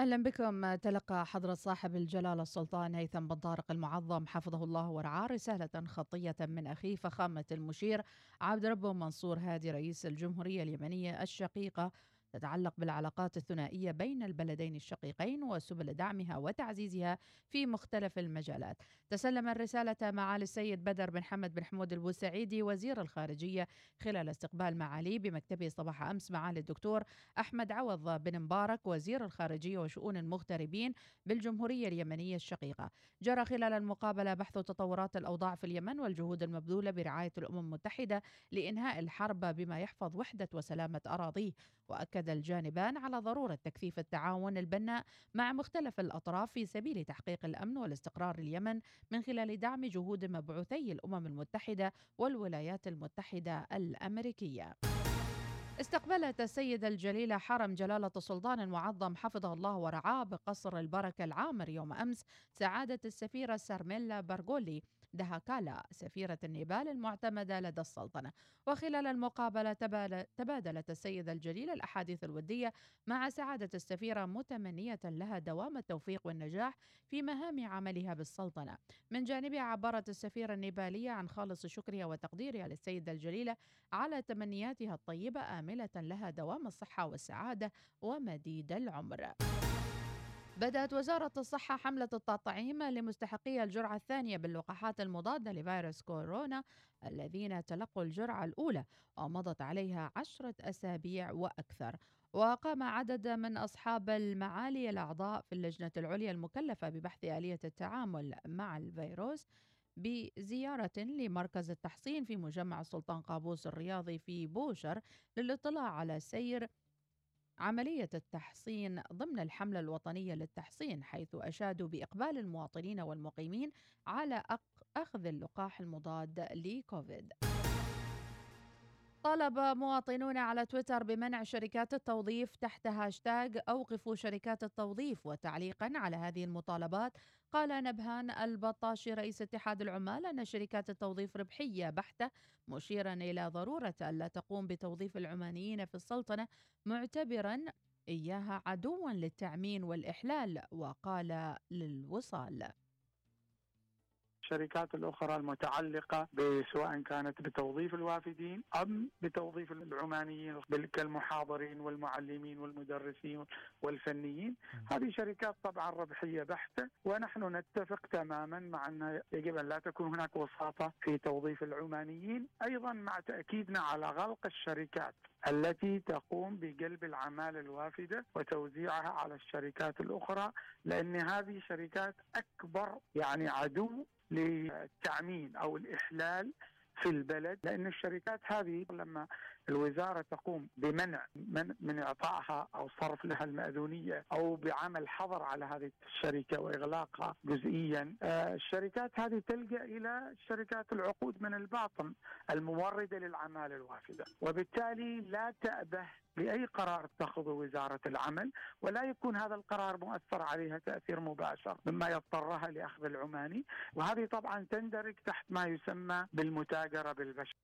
أهلا بكم. تلقى حضرة صاحب الجلالة السلطان هيثم بن طارق المعظم حفظه الله ورعاه رسالة خطية من أخيه فخامة المشير. عبد ربه منصور هادي رئيس الجمهورية اليمنية الشقيقة. تتعلق بالعلاقات الثنائية بين البلدين الشقيقين وسبل دعمها وتعزيزها في مختلف المجالات. تسلم الرسالة معالي السيد بدر بن حمد بن حمود البوسعيدي وزير الخارجية خلال استقبال معاليه بمكتبه صباح أمس معالي الدكتور أحمد عوض بن مبارك وزير الخارجية وشؤون المغتربين بالجمهورية اليمنية الشقيقة. جرى خلال المقابلة بحث تطورات الأوضاع في اليمن والجهود المبذولة برعاية الأمم المتحدة لإنهاء الحرب بما يحفظ وحدة وسلامة أراضيه. وأكد الجانبان على ضرورة تكثيف التعاون البناء مع مختلف الأطراف في سبيل تحقيق الأمن والاستقرار اليمن من خلال دعم جهود مبعوثي الأمم المتحدة والولايات المتحدة الأمريكية. استقبلت السيدة الجليلة حرم جلالة السلطان المعظم حفظه الله ورعاه بقصر البركة العامر يوم أمس سعادة السفيرة سارميلا بارغولي دهاكالا سفيرة النيبال المعتمدة لدى السلطنة. وخلال المقابلة تبادلت السيدة الجليلة الأحاديث الودية مع سعادة السفيرة متمنية لها دوام التوفيق والنجاح في مهام عملها بالسلطنة. من جانبها عبرت السفيرة النيبالية عن خالص شكرها وتقديرها للسيدة الجليلة على تمنياتها الطيبة آملة لها دوام الصحة والسعادة ومديد العمر. بدأت وزارة الصحة حملة التطعيم لمستحقي الجرعة الثانية باللقاحات المضادة لفيروس كورونا الذين تلقوا الجرعة الأولى ومضت عليها عشرة أسابيع وأكثر. وقام عدد من أصحاب المعالي الأعضاء في اللجنة العليا المكلفة ببحث آلية التعامل مع الفيروس بزيارة لمركز التحصين في مجمع السلطان قابوس الرياضي في بوشر للاطلاع على سير عملية التحصين ضمن الحملة الوطنية للتحصين حيث أشادوا بإقبال المواطنين والمقيمين على أخذ اللقاح المضاد لكوفيد. طالب مواطنون على تويتر بمنع شركات التوظيف تحت هاشتاغ أوقفوا شركات التوظيف وتعليقا على هذه المطالبات. قال نبهان البطاشي رئيس اتحاد العمال أن شركات التوظيف ربحية بحتة مشيرا إلى ضرورة ألا تقوم بتوظيف العمانيين في السلطنة معتبرا إياها عدوا للتعمين والإحلال وقال للوصال. الشركات الأخرى المتعلقة سواء كانت بتوظيف الوافدين أم بتوظيف العمانيين كالمحاضرين والمعلمين والمدرسين والفنيين. هذه شركات طبعا ربحية بحتة ونحن نتفق تماما مع أن يجب أن لا تكون هناك وساطة في توظيف العمانيين أيضا مع تأكيدنا على غلق الشركات التي تقوم بقلب العمالة الوافدة وتوزيعها على الشركات الأخرى لأن هذه شركات أكبر يعني عدو للتعمين أو الإحلال في البلد لأن الشركات هذه لما الوزارة تقوم بمنع من, من إعطائها أو صرف لها المأذونية أو بعمل حظر على هذه الشركة وإغلاقها جزئيا. آه الشركات هذه تلجأ إلى شركات العقود من الباطن الموردة للعمالة الوافدة وبالتالي لا تأبه بأي قرار تأخذه وزارة العمل ولا يكون هذا القرار مؤثر عليها تأثير مباشر مما يضطرها لأخذ العماني. وهذه طبعا تندرج تحت ما يسمى بالمتاجرة بالبشر.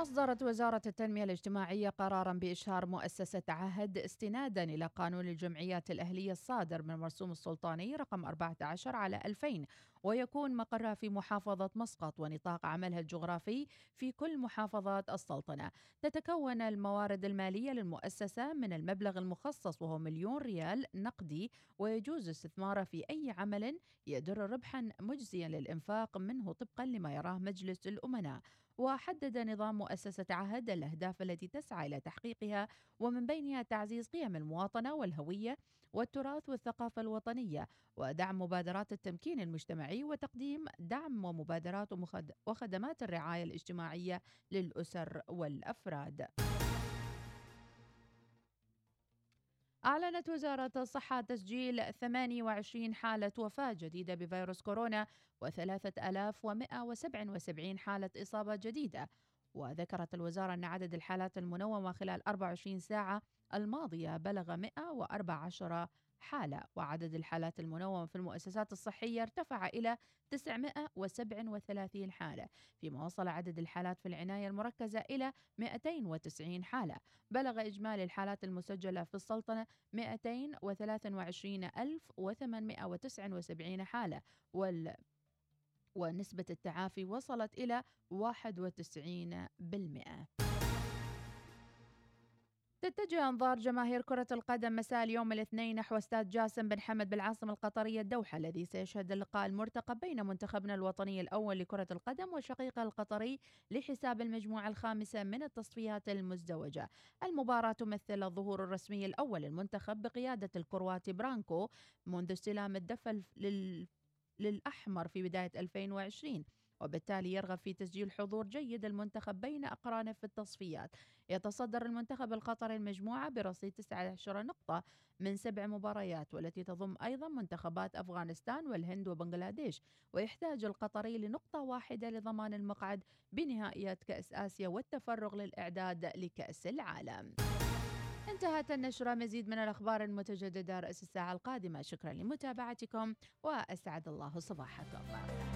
أصدرت وزارة التنمية الاجتماعية قرارا بإشهار مؤسسة عهد استنادا إلى قانون الجمعيات الأهلية الصادر من مرسوم السلطاني رقم 14 على 2000 ويكون مقرها في محافظة مسقط ونطاق عملها الجغرافي في كل محافظات السلطنة. تتكون الموارد المالية للمؤسسة من المبلغ المخصص وهو مليون ريال نقدي ويجوز استثماره في أي عمل يدر ربحا مجزيا للإنفاق منه طبقا لما يراه مجلس الأمناء. وحدد نظام مؤسسة عهد الأهداف التي تسعى إلى تحقيقها ومن بينها تعزيز قيم المواطنة والهوية والتراث والثقافة الوطنية ودعم مبادرات التمكين المجتمعي وتقديم دعم ومبادرات وخدمات الرعاية الاجتماعية للأسر والأفراد. أعلنت وزارة الصحة تسجيل 28 حالة وفاة جديدة بفيروس كورونا و3177 حالة إصابة جديدة. وذكرت الوزارة أن عدد الحالات المنومة خلال 24 ساعة الماضية بلغ 114 حالة وعدد الحالات المنومة في المؤسسات الصحية ارتفع إلى 937 حالة فيما وصل عدد الحالات في العناية المركزة إلى 290 حالة. بلغ إجمالي الحالات المسجلة في السلطنة 223879 حالة وال ونسبة التعافي وصلت إلى 91% تتجه أنظار جماهير كرة القدم مساء اليوم الاثنين نحو استاد جاسم بن حمد بالعاصمة القطرية الدوحة الذي سيشهد اللقاء المرتقب بين منتخبنا الوطني الأول لكرة القدم وشقيقه القطري لحساب المجموعة الخامسة من التصفيات المزدوجة. المباراة تمثل الظهور الرسمي الأول للمنتخب بقيادة الكرواتي برانكو منذ استلام الدفة للأحمر في بداية 2020 وبالتالي يرغب في تسجيل حضور جيد المنتخب بين أقرانه في التصفيات. يتصدر المنتخب القطري المجموعة برصيد 19 نقطة من سبع مباريات والتي تضم أيضا منتخبات أفغانستان والهند وبنغلاديش. ويحتاج القطري لنقطة واحدة لضمان المقعد بنهائيات كأس آسيا والتفرغ للإعداد لكأس العالم. انتهت النشرة. مزيد من الأخبار المتجددة رأس الساعة القادمة. شكرا لمتابعتكم وأسعد الله صباحكم.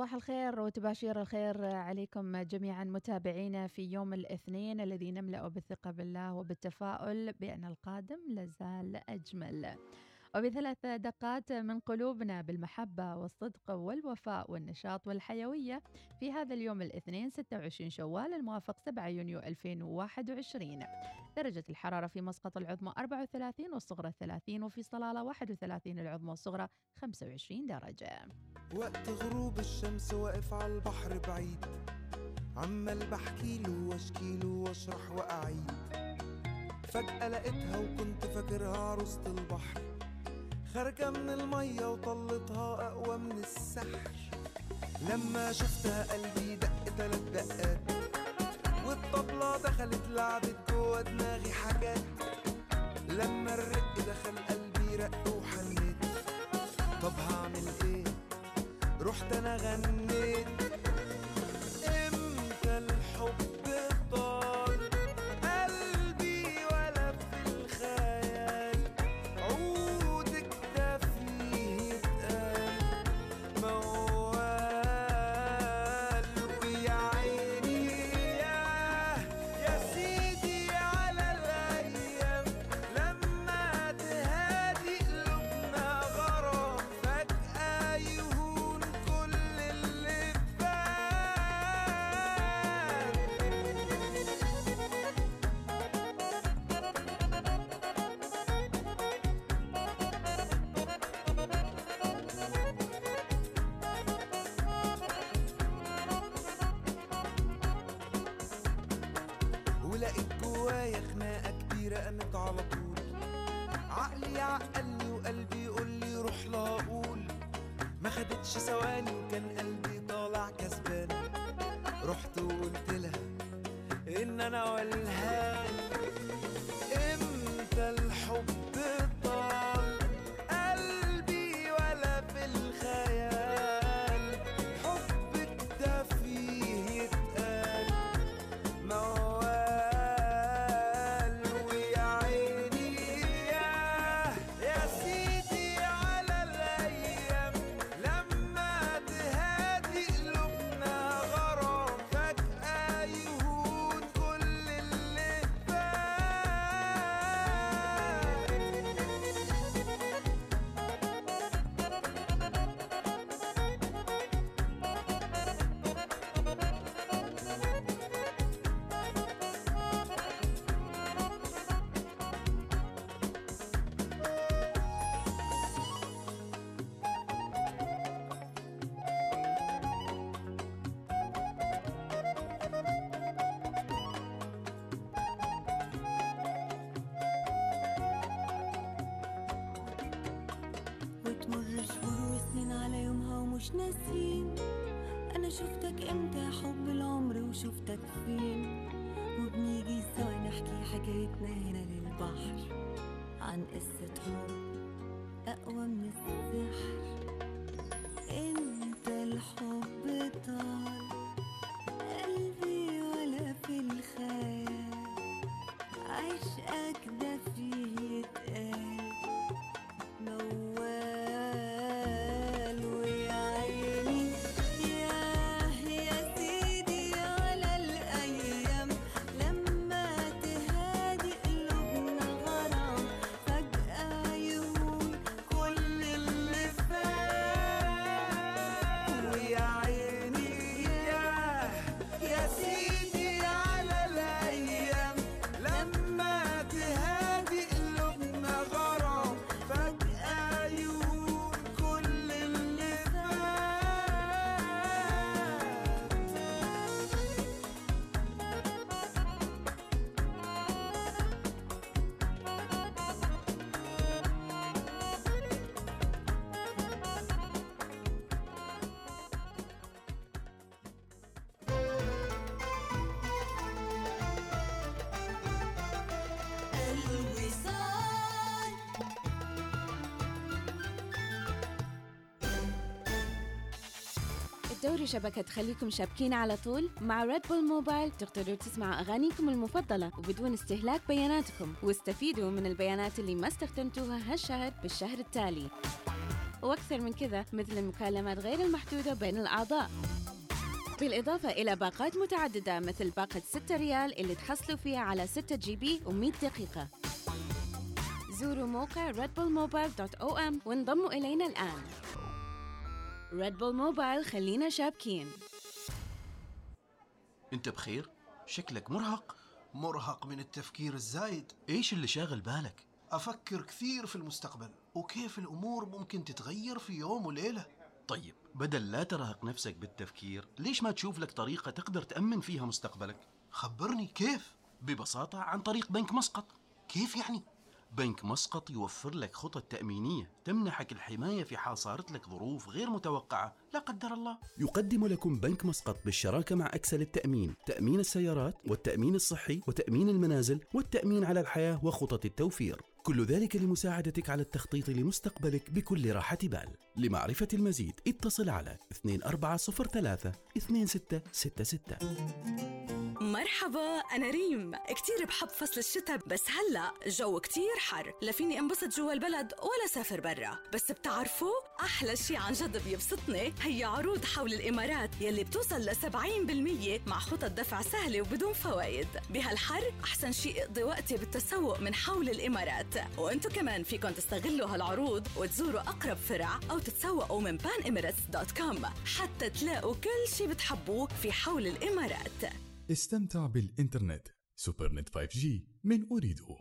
صباح الخير وتباشير الخير عليكم جميعا متابعينا في يوم الاثنين الذي نملأ بالثقة بالله وبالتفاؤل بأن القادم لازال أجمل. وبثلاث دقات من قلوبنا بالمحبة والصدق والوفاء والنشاط والحيوية في هذا اليوم الاثنين 26 شوال الموافق 7 يونيو 2021 درجة الحرارة في مسقط العظمى 34 والصغرى 30 وفي صلالة 31 العظمى والصغرى 25 درجة. وقت غروب الشمس واقف على البحر بعيد. عمال بحكيله واشكيله واشرح وأعيد. فجأة لقيتها وكنت فاكرها عروسة البحر. خارجة من المية وطلتها أقوى من السحر. لما شفتها قلبي دق تلات دقات. والطبلة دخلت لعبت جوا دماغي حاجات. لما الرق دخل قلبي رق وحنيت. طب هعمل إيه؟ رحت أنا غنيت. ومش ناسين. أنا شفتك إمتى حب العمر وشفتك فين؟ وبنيجي سوا نحكي حكايتنا هنا للبحر عن قصة حب تدوروا شبكة تخليكم شابكين على طول مع Red Bull Mobile تقدروا تسمعوا أغانيكم المفضلة وبدون استهلاك بياناتكم. واستفيدوا من البيانات اللي ما استخدمتوها هالشهر بالشهر التالي. وأكثر من كذا مثل المكالمات غير المحدودة بين الأعضاء. بالإضافة إلى باقات متعددة مثل باقة 6 ريال اللي تحصلوا فيها على 6 GB و100 دقيقة. زوروا موقع redbullmobile.om وانضموا إلينا الآن. Red Bull Mobile خلينا شابكين. انت بخير؟ شكلك مرهق؟ مرهق من التفكير الزايد. إيش اللي شاغل بالك؟ أفكر كثير في المستقبل وكيف الأمور ممكن تتغير في يوم وليلة. طيب بدل لا ترهق نفسك بالتفكير ليش ما تشوف لك طريقة تقدر تأمن فيها مستقبلك؟ خبرني كيف؟ ببساطة عن طريق بنك مسقط. كيف يعني؟ بنك مسقط يوفر لك خطط تأمينية تمنحك الحماية في حال صارت لك ظروف غير متوقعة. لا قدر الله. يقدم لكم بنك مسقط بالشراكة مع أكسل التأمين. تأمين السيارات والتأمين الصحي وتأمين المنازل والتأمين على الحياة وخطط التوفير. كل ذلك لمساعدتك على التخطيط لمستقبلك بكل راحة بال. لمعرفة المزيد اتصل على 2403 2666 مرحبا أنا ريم. كتير بحب فصل الشتاء بس هلأ جو كتير حر. لا فيني انبسط جوا البلد ولا سافر برا. بس بتعرفوا أحلى شي عن جد بيبسطني هي عروض حول الإمارات يلي بتوصل ل 70% مع خطط دفع سهلة وبدون فوائد. بهالحر أحسن شي اقضي وقتي بالتسوق من حول الإمارات. وأنتو كمان فيكن تستغلوا هالعروض وتزوروا أقرب فرع أو تتسوقوا من panemirates.com حتى تلاقوا كل شي بتحبوه في حول الإمارات. استمتع بالإنترنت. سوبر نت 5G من أريدو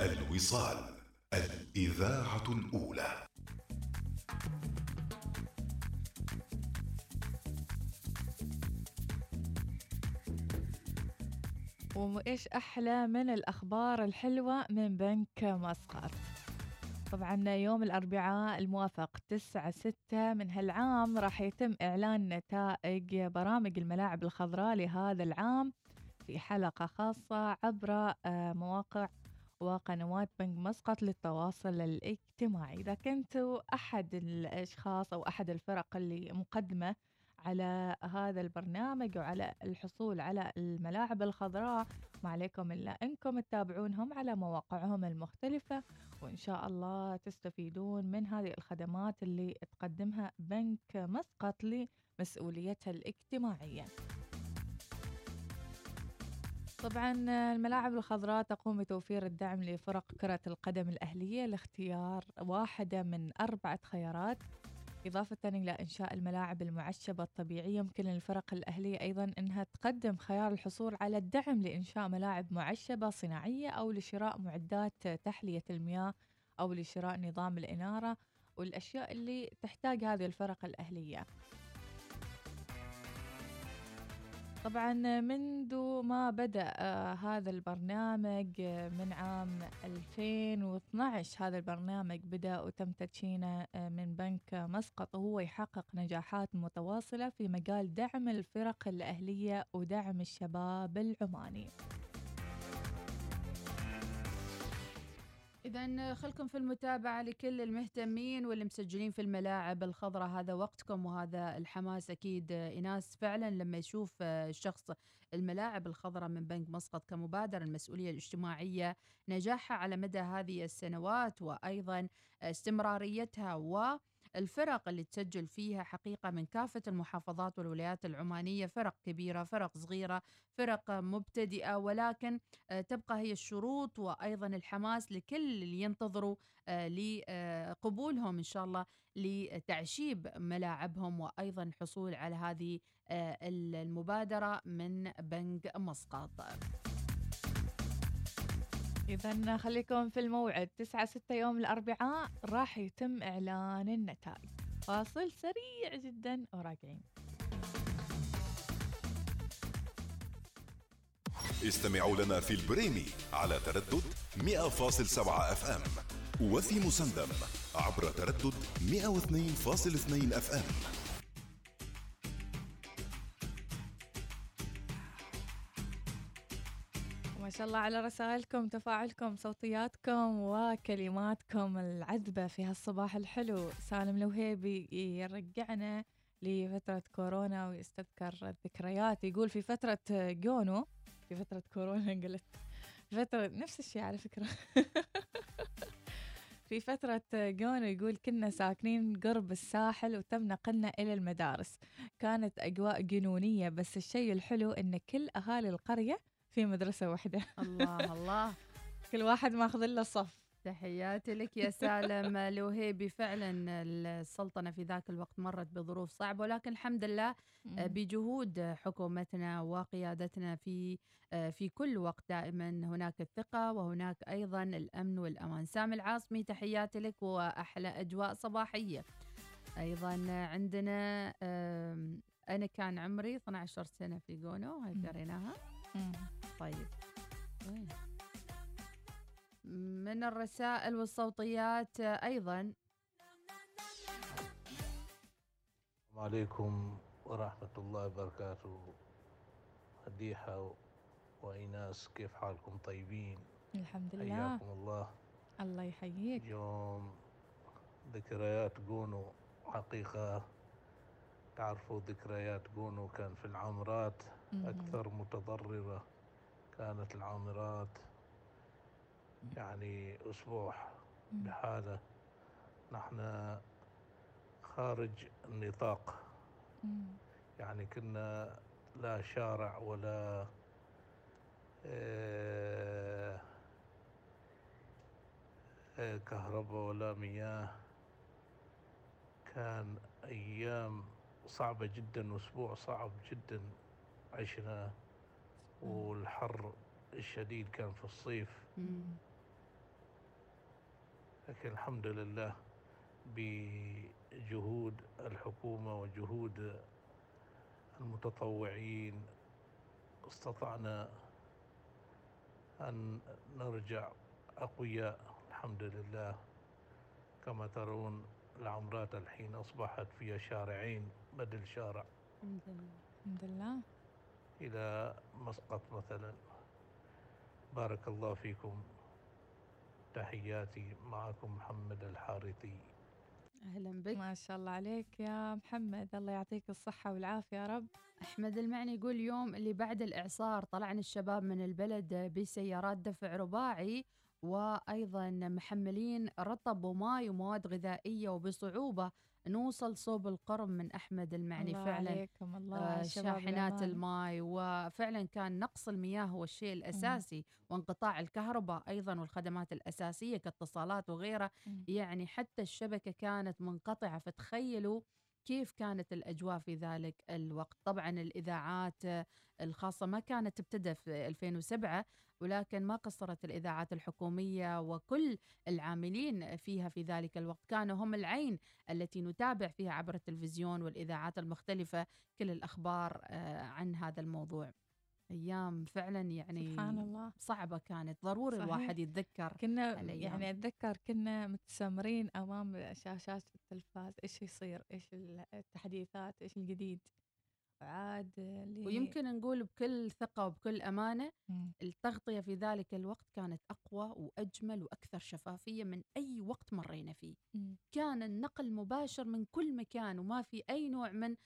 الوصال الإذاعة الأولى. وإيش أحلى من الأخبار الحلوة من بنك مسقط؟ طبعا يوم الأربعاء الموافق 9 6 من هالعام راح يتم إعلان نتائج برامج الملاعب الخضراء لهذا العام في حلقة خاصة عبر آه، مواقع وقنوات بنك مسقط للتواصل الاجتماعي. إذا كنتوا أحد الأشخاص أو أحد الفرق اللي مقدمة على هذا البرنامج وعلى الحصول على الملاعب الخضراء. ما عليكم إلا أنكم تتابعونهم على مواقعهم المختلفة وإن شاء الله تستفيدون من هذه الخدمات اللي تقدمها بنك مسقط لمسؤوليتها الاجتماعية. طبعا الملاعب الخضراء تقوم بتوفير الدعم لفرق كرة القدم الأهلية لاختيار واحدة من أربعة خيارات. إضافة إلى إنشاء الملاعب المعشبة الطبيعية. يمكن للفرق الأهلية أيضا أنها تقدم خيار الحصول على الدعم لإنشاء ملاعب معشبة صناعية أو لشراء معدات تحلية المياه أو لشراء نظام الإنارة والأشياء اللي تحتاج هذه الفرق الأهلية. طبعا منذ ما بدأ آه، هذا البرنامج آه، من عام 2012 هذا البرنامج بدأ وتم تدشينه آه، من بنك مسقط وهو يحقق نجاحات متواصلة في مجال دعم الفرق الأهلية ودعم الشباب العماني. إذا خلكم في المتابعة لكل المهتمين واللي مسجلين في الملاعب الخضراء. هذا وقتكم وهذا الحماس أكيد إناس فعلا لما يشوف الشخص الملاعب الخضراء من بنك مسقط كمبادرة المسؤولية الاجتماعية نجاحها على مدى هذه السنوات وأيضا استمراريتها و الفرق اللي تسجل فيها حقيقة من كافة المحافظات والولايات العمانية فرق كبيرة فرق صغيرة فرق مبتدئة ولكن آه، تبقى هي الشروط وأيضا الحماس لكل اللي ينتظروا آه، لقبولهم إن شاء الله لتعشيب ملاعبهم وأيضا الحصول على هذه آه، المبادرة من بنك مسقط. إذا خليكم في الموعد. 9 6 يوم الأربعاء راح يتم إعلان النتائج. فاصل سريع جدا وراجعين. استمعوا لنا في البريمي على تردد 100.7 FM وفي مسندم عبر تردد 102.2 FM. شاء الله على رسائلكم تفاعلكم صوتياتكم وكلماتكم العذبة في هالصباح الحلو. سالم الوهيبي يرجعنا لفترة كورونا ويستذكر الذكريات. يقول في فترة جونو في فترة كورونا قلت فترة نفس الشيء على فكرة. في فترة جونو يقول كنا ساكنين قرب الساحل وتم نقلنا إلى المدارس. كانت أجواء جنونية بس الشيء الحلو إن كل أهالي القرية في مدرسة واحدة. الله الله. كل واحد ماخذ له صف تحياتي لك يا سالم. الوهيبي فعلا السلطنة في ذاك الوقت مرت بظروف صعبة ولكن الحمد لله بجهود حكومتنا وقيادتنا في في كل وقت دائما. هناك الثقة وهناك أيضا الأمن والأمان. سامي العاصمي تحياتي لك وأحلى أجواء صباحية. أيضا عندنا أنا كان عمري 12 سنة في جونو هاي قريناها طيب. وين؟ من الرسائل والصوتيات أيضا. السلام عليكم ورحمة الله وبركاته. مديحة وإيناس كيف حالكم طيبين؟ الحمد لله. حياكم الله. الله يحييك. يوم ذكريات جونو حقيقة تعرفوا ذكريات جونو كان في العامرات أكثر متضررة. كانت العامرات يعني أسبوع بحالة نحن خارج النطاق. يعني كنا لا شارع ولا آه، كهرباء ولا مياه. كان أيام صعبة جدا أسبوع صعب جدا عشنا. والحر الشديد كان في الصيف. لكن الحمد لله بجهود الحكومة وجهود المتطوعين استطعنا أن نرجع أقوياء. الحمد لله. كما ترون العمرات الحين أصبحت فيها شارعين بدل شارع. الحمد لله. إلى مسقط مثلا. بارك الله فيكم. تحياتي معكم محمد الحارثي. أهلا بك. ما شاء الله عليك يا محمد. الله يعطيك الصحة والعافية يا رب. أحمد المعني يقول يوم اللي بعد الإعصار طلعنا الشباب من البلد بسيارات دفع رباعي وأيضا محملين رطب وماء ومواد غذائية وبصعوبة. نوصل صوب القرب من أحمد المعني الله فعلا عليكم الله آه شاحنات. الماء وفعلا كان نقص المياه هو الشيء الأساسي وانقطاع الكهرباء أيضا والخدمات الأساسية كاتصالات وغيرها مم. يعني حتى الشبكة كانت منقطعة فتخيلوا كيف كانت الأجواء في ذلك الوقت؟ طبعا الإذاعات الخاصة ما كانت تبتدأ في 2007 ولكن ما قصرت الإذاعات الحكومية وكل العاملين فيها في ذلك الوقت. كانوا هم العين التي نتابع فيها عبر التلفزيون والإذاعات المختلفة. كل الأخبار آه، عن هذا الموضوع. أيام فعلا يعني سبحان الله صعبة كانت ضروري صحيح. الواحد يتذكر كنا الأيام. يعني أتذكر كنا متسمرين أمام شاشات التلفاز إيش يصير إيش التحديثات إيش الجديد عاد اللي ويمكن نقول بكل ثقة وبكل أمانة مم. التغطية في ذلك الوقت كانت أقوى وأجمل وأكثر شفافية من أي وقت مرينا فيه مم. كان النقل مباشر من كل مكان وما في أي نوع من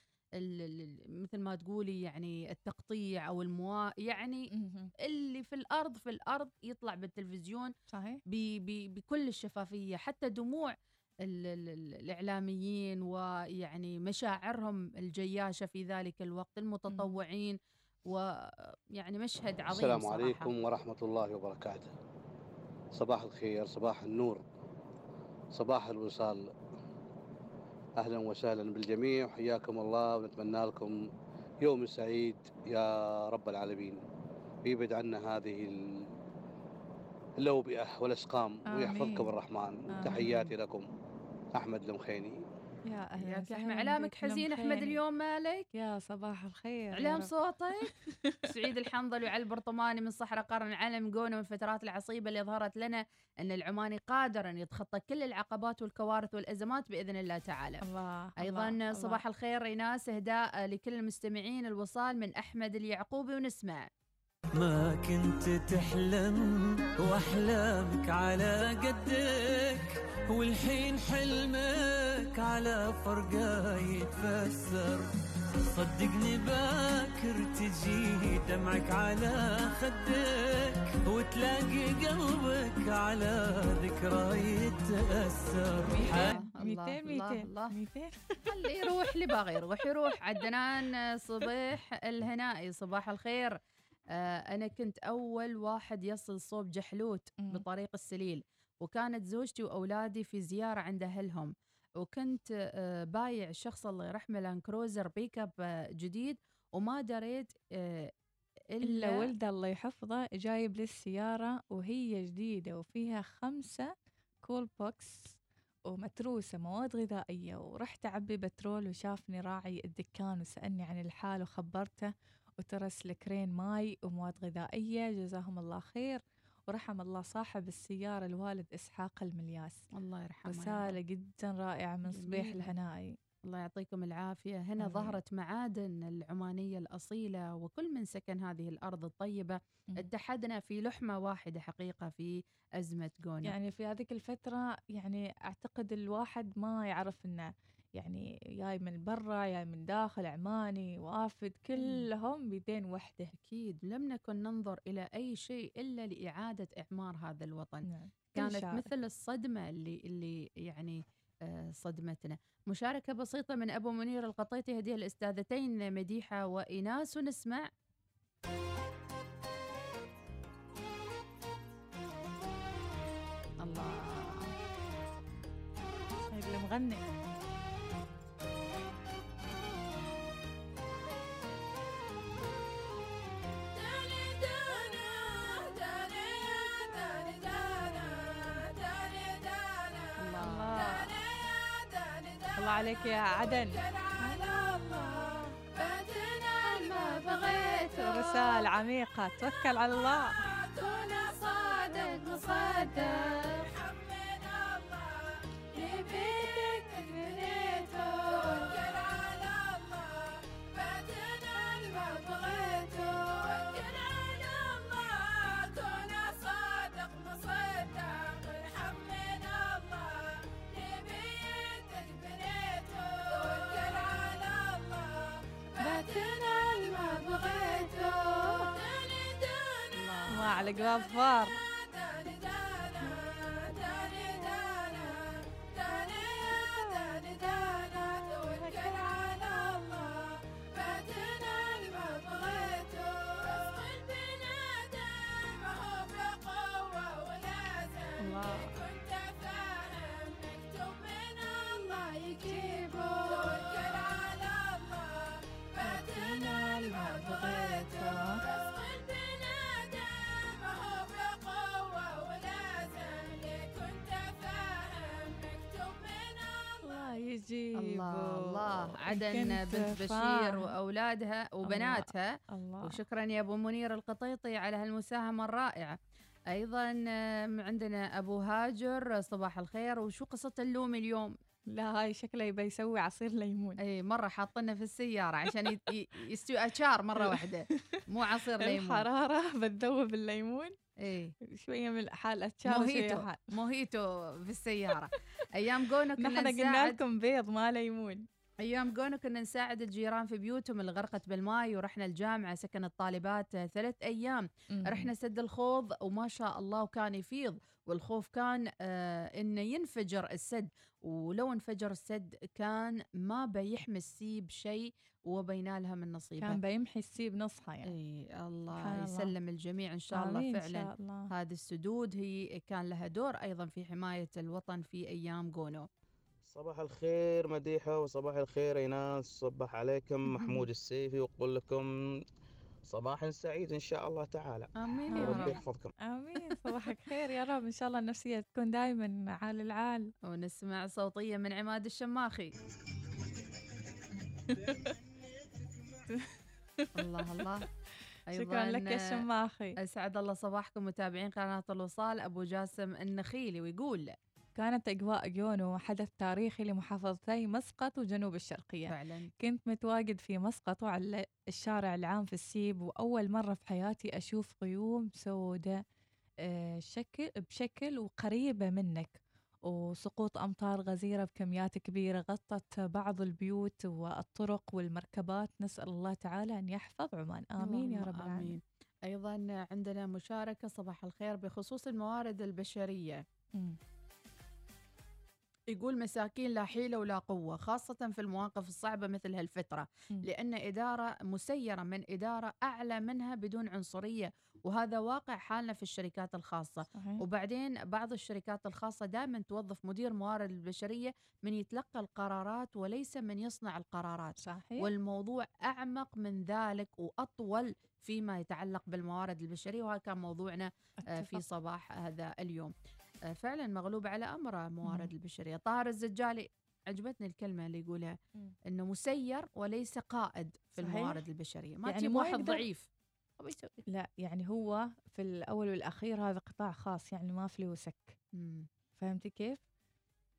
مثل ما تقولي يعني التقطيع أو الموا يعني مهم. اللي في الأرض في الأرض يطلع بالتلفزيون صحيح. ب- ب- بكل الشفافية. حتى دموع ال- ال- ال- الإعلاميين ويعني مشاعرهم الجياشة في ذلك الوقت المتطوعين ويعني مشهد عظيم السلام صراحة. عليكم ورحمة الله وبركاته. صباح الخير صباح النور صباح الوصال. أهلا وسهلا بالجميع. حياكم الله ونتمنى لكم يوم سعيد يا رب العالمين. ويبعد عنا هذه ال- اللوبئة والأسقام آمين. ويحفظكم الرحمن. آمين. تحياتي لكم. أحمد المخيني يا أهلا وسهلا بك حزين احمد. اليوم مالك؟ يا صباح الخير رب. صوتك؟ سعيد الحنظل وعلي البرطماني من صحراء قرن العلم قونا من الفترات العصيبة اللي ظهرت لنا أن العماني قادر أن يتخطى كل العقبات والكوارث والأزمات بإذن الله تعالى. الله أيضا الله، صباح الخير إيناس إهداء لكل المستمعين الوصال من أحمد اليعقوبي ونسمع. ما كنت تحلم وأحلامك على قدك والحين حلمك على فرقة يتفسر. صدقني باكر تجي دمعك على خدك وتلاقي قلبك على ذكرى يتأثر. الله، 200 الله، 200 الله. 200 خلي يروح اللي باغي يروح يروح. عدنان صبيح الهنائي صباح الخير. آه أنا كنت أول واحد يصل صوب جحلوت. بطريق السليل وكانت زوجتي وأولادي في زيارة عند أهلهم. وكنت آه بايع الشخص الله يرحمه Land Cruiser pick-up آه، جديد وما دريت آه إلا إلا ولده الله يحفظه جايب لي السيارة وهي جديدة وفيها خمسة cool box ومتروسة مواد غذائية ورحت أعبي بترول وشافني راعي الدكان وسألني عن الحال وخبرته وترس لكرين ماي ومواد غذائية جزاهم الله خير. ورحم الله صاحب السيارة الوالد إسحاق الملياس الله يرحمه. رسالة جدا رائعة من صبيح. الهنائي الله يعطيكم العافية هنا آمين. ظهرت معادن العمانية الأصيلة وكل من سكن هذه الأرض الطيبة مم. اتحدنا في لحمة واحدة حقيقة في أزمة جونا يعني في هذيك الفترة يعني أعتقد الواحد ما يعرف إنه يعني جاي من برا جاي من داخل عماني وافد كلهم بيدين وحدة. أكيد. لم نكن ننظر إلى أي شيء إلا لإعادة إعمار هذا الوطن. نعم. كانت. مثل الصدمة اللي اللي يعني آه، صدمتنا. مشاركة بسيطة من أبو منير القطيطي هدية الأستاذتين مديحة وإيناس. ونسمع الله. هاي عليك يا عدن. رسالة عميقة. توكل على الله. صادق مصدق. الله على فار الله الله. عدن بنت بشير. وأولادها وبناتها. الله. وشكرا يا أبو منير القطيطي على هالمساهمة الرائعة. أيضا آم، عندنا أبو هاجر صباح الخير. وشو قصة اللومي اليوم؟ لا هاي شكله يبي يسوي عصير ليمون. اي مرة حاطينه في السيارة عشان يستوي اشار مرة واحدة مو عصير ليمون. الحرارة بتذوب الليمون اي شوية من حال وشوية موهيتو موهيتو في السيارة. أيام جونا كنا نحن قلنا لكم بيض ما ليمون. أيام جونا كنا نساعد الجيران في بيوتهم اللي غرقت بالماي ورحنا الجامعة سكن الطالبات ثلاث أيام. رحنا سد الخوض وما شاء الله وكان يفيض. والخوف كان آه إنه ينفجر السد. ولو انفجر السد كان ما بيحمي السيب شيء وبينا لها من نصيبه كان بيمحي السيب نصها يعني. إي الله سبحان الله. يسلم الجميع إن شاء الله آمين إن فعلا. شاء الله. هذه السدود هي كان لها دور أيضا في حماية الوطن في أيام جونو صباح الخير مديحة وصباح الخير إيناس. صبح عليكم محمود السيفي وأقول لكم صباح سعيد إن شاء الله تعالى. آمين يا رب. يحفظكم. آمين. صباحك خير يا رب. إن شاء الله النفسية تكون دائما عال العال. ونسمع صوتية من عماد الشماخي. الله الله. شكرا لك يا شماخي. أسعد الله صباحكم متابعين قناة الوصال. أبو جاسم النخيلي ويقول كانت أجواء جونو حدث تاريخي لمحافظتي مسقط وجنوب الشرقية. فعلا. كنت متواجد في مسقط وعلى الشارع العام في السيب وأول مرة في حياتي أشوف غيوم سوداء آه، شكل بشكل وقريبة منك وسقوط أمطار غزيرة بكميات كبيرة غطت بعض البيوت والطرق والمركبات. نسأل الله تعالى أن يحفظ عمان. آمين يا رب العالمين. آمين. أيضا عندنا مشاركة صباح الخير بخصوص الموارد البشرية. مم. يقول مساكين لا حيلة ولا قوة خاصة في المواقف الصعبة مثل هالفترة. لأن إدارة مسيرة من إدارة أعلى منها بدون عنصرية وهذا واقع حالنا في الشركات الخاصة صحيح. وبعدين بعض الشركات الخاصة دائما توظف مدير موارد البشرية من يتلقى القرارات وليس من يصنع القرارات صحيح والموضوع أعمق من ذلك وأطول فيما يتعلق بالموارد البشرية وهذا كان موضوعنا آه، في أتفق. صباح هذا اليوم فعلا مغلوب على أمره موارد البشرية طاهر الزجالي عجبتني الكلمة اللي يقولها. إنه مسير وليس قائد في صحيح. الموارد البشرية ما يعني تجيب واحد ضعيف لا يعني هو في الأول والأخير هذا قطاع خاص يعني ما فلوسك مم. فهمتي كيف؟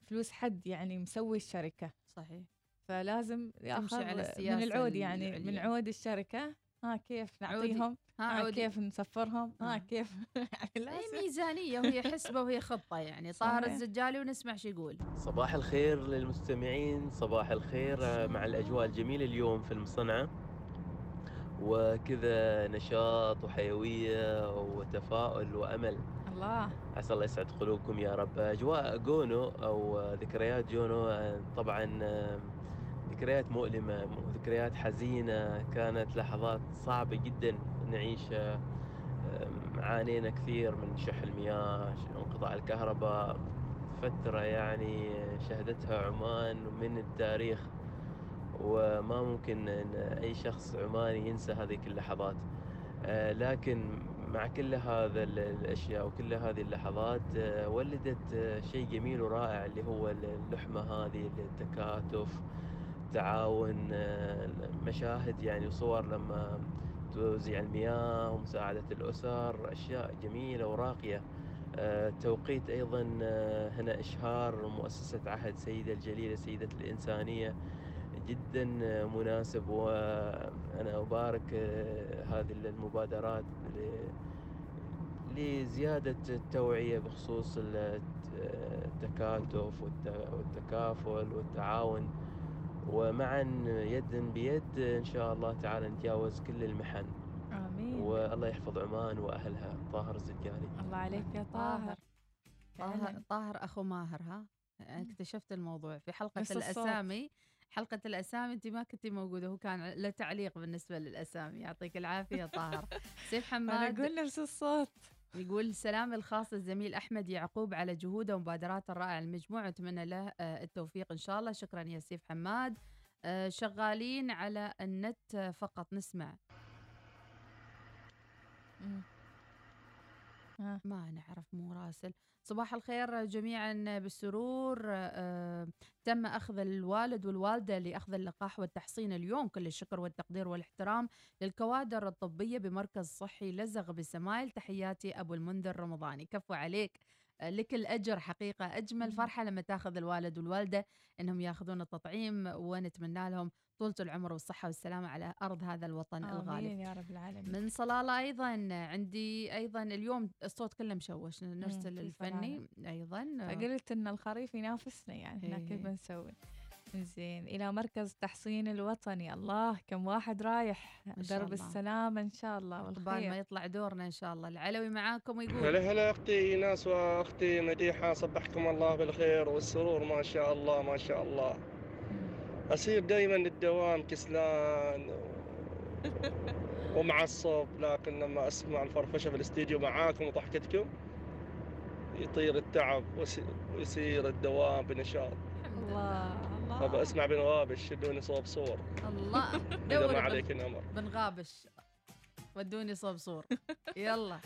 فلوس حد يعني مسوي الشركة صحيح فلازم ياخذ على من العود يعني من العليا. عود الشركة ها كيف عودي. نعطيهم ها ها عودي. كيف نسفرهم؟ ها آه. كيف؟ يعني أي لازم ميزانية وهي حسبة وهي خطة يعني. طاهر. الزجالي ونسمع شو يقول. صباح الخير للمستمعين صباح الخير مع الأجواء الجميلة اليوم في المصنعة وكذا نشاط وحيوية وتفاؤل وأمل. الله. عسى الله يسعد قلوبكم يا رب. أجواء جونو أو ذكريات جونو طبعا ذكريات مؤلمة وذكريات حزينة. كانت لحظات صعبة جدا. نعيشها عانينا كثير من شح المياه انقطاع الكهرباء فترة يعني شهدتها عمان من التاريخ. وما ممكن إن أي شخص عماني ينسى هذيك اللحظات. آه، لكن مع كل هذا ال- الأشياء وكل هذه اللحظات آه، ولدت آه، شيء جميل ورائع اللي هو اللحمة هذه التكاتف تعاون آه، مشاهد يعني وصور لما توزيع المياه ومساعدة الأسر أشياء جميلة وراقية. آه، توقيت أيضا آه، هنا إشهار مؤسسة عهد سيدة الجليلة سيدة الإنسانية. جدا آه، مناسب وأنا أبارك هذه المبادرات لزيادة التوعية بخصوص ال- التكاتف والت- والتكافل والتعاون. ومعا يدا بيد إن شاء الله تعالى نتجاوز كل المحن. آمين. والله يحفظ عمان وأهلها. طاهر الزجالي الله عليك يا طاهر. طاهر. طاهر أخو ماهر ها؟ اكتشفت الموضوع في الصوت. الأسامي. حلقة الأسامي أنت ما كنتي موجودة. هو كان له تعليق بالنسبة للأسامي. يعطيك العافية طاهر. سيف أنا حماد أقول نفس الصوت. يقول سلام الخاص للزميل أحمد يعقوب على جهوده ومبادراته الرائعه المجموعه أتمنى له آه، التوفيق إن شاء الله. شكرا يا سيف حماد. آه، شغالين على النت آه، فقط نسمع. آه. ما نعرف مو راسل. صباح الخير جميعا بالسرور. آه، تم أخذ الوالد والوالدة لأخذ اللقاح والتحصين اليوم. كل الشكر والتقدير والاحترام للكوادر الطبية بمركز صحي لزغ بسمايل. تحياتي أبو المنذر رمضاني. كفو عليك. آه، لك الأجر حقيقة. أجمل فرحة لما تأخذ الوالد والوالدة أنهم يأخذون التطعيم ونتمنى لهم طولة العمر والصحة والسلامة على أرض هذا الوطن الغالي آمين يا رب العالمين. من صلالة أيضا عندي أيضا اليوم الصوت كله مشوش نرسل الفني أيضا. فقلت إن الخريف ينافسنا يعني هنا كيف إيه. بنسوي؟ زين إلى مركز تحصين الوطني. الله كم واحد رايح. درب الله. السلامه إن شاء الله والخير. ما يطلع دورنا إن شاء الله. العلوي معاكم ويقول هلا هلا أختي ناس وأختي مديحة صبحكم الله بالخير والسرور ما شاء الله ما شاء الله. اسير دائما للدوام كسلان و- ومعصب لكن لما أسمع الفرفشة في الاستديو معاكم وضحكتكم يطير التعب ويصير الدوام بنشاط. الله الله. ابى أسمع بنغابش شدوني صوب صور. الله. إذا دوري ما بن- عليك نمر بنغابش ودوني صوب صور. يلا.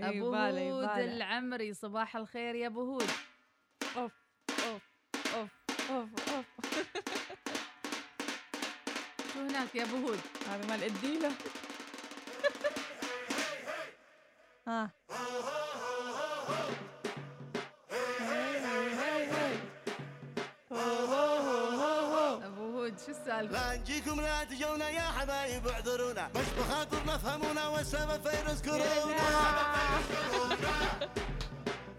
أبو هود. العمري صباح الخير يا أبو هود. أوف أوف أوف أوف أوف. هناك يا ابو هود هذا مال اديله ها أبو هود شو السالفة؟ لا نجيكم لا تجونا يا حبايب اعذرونا. مش بخاطرنا فهمونا والسبب فيروس كورونا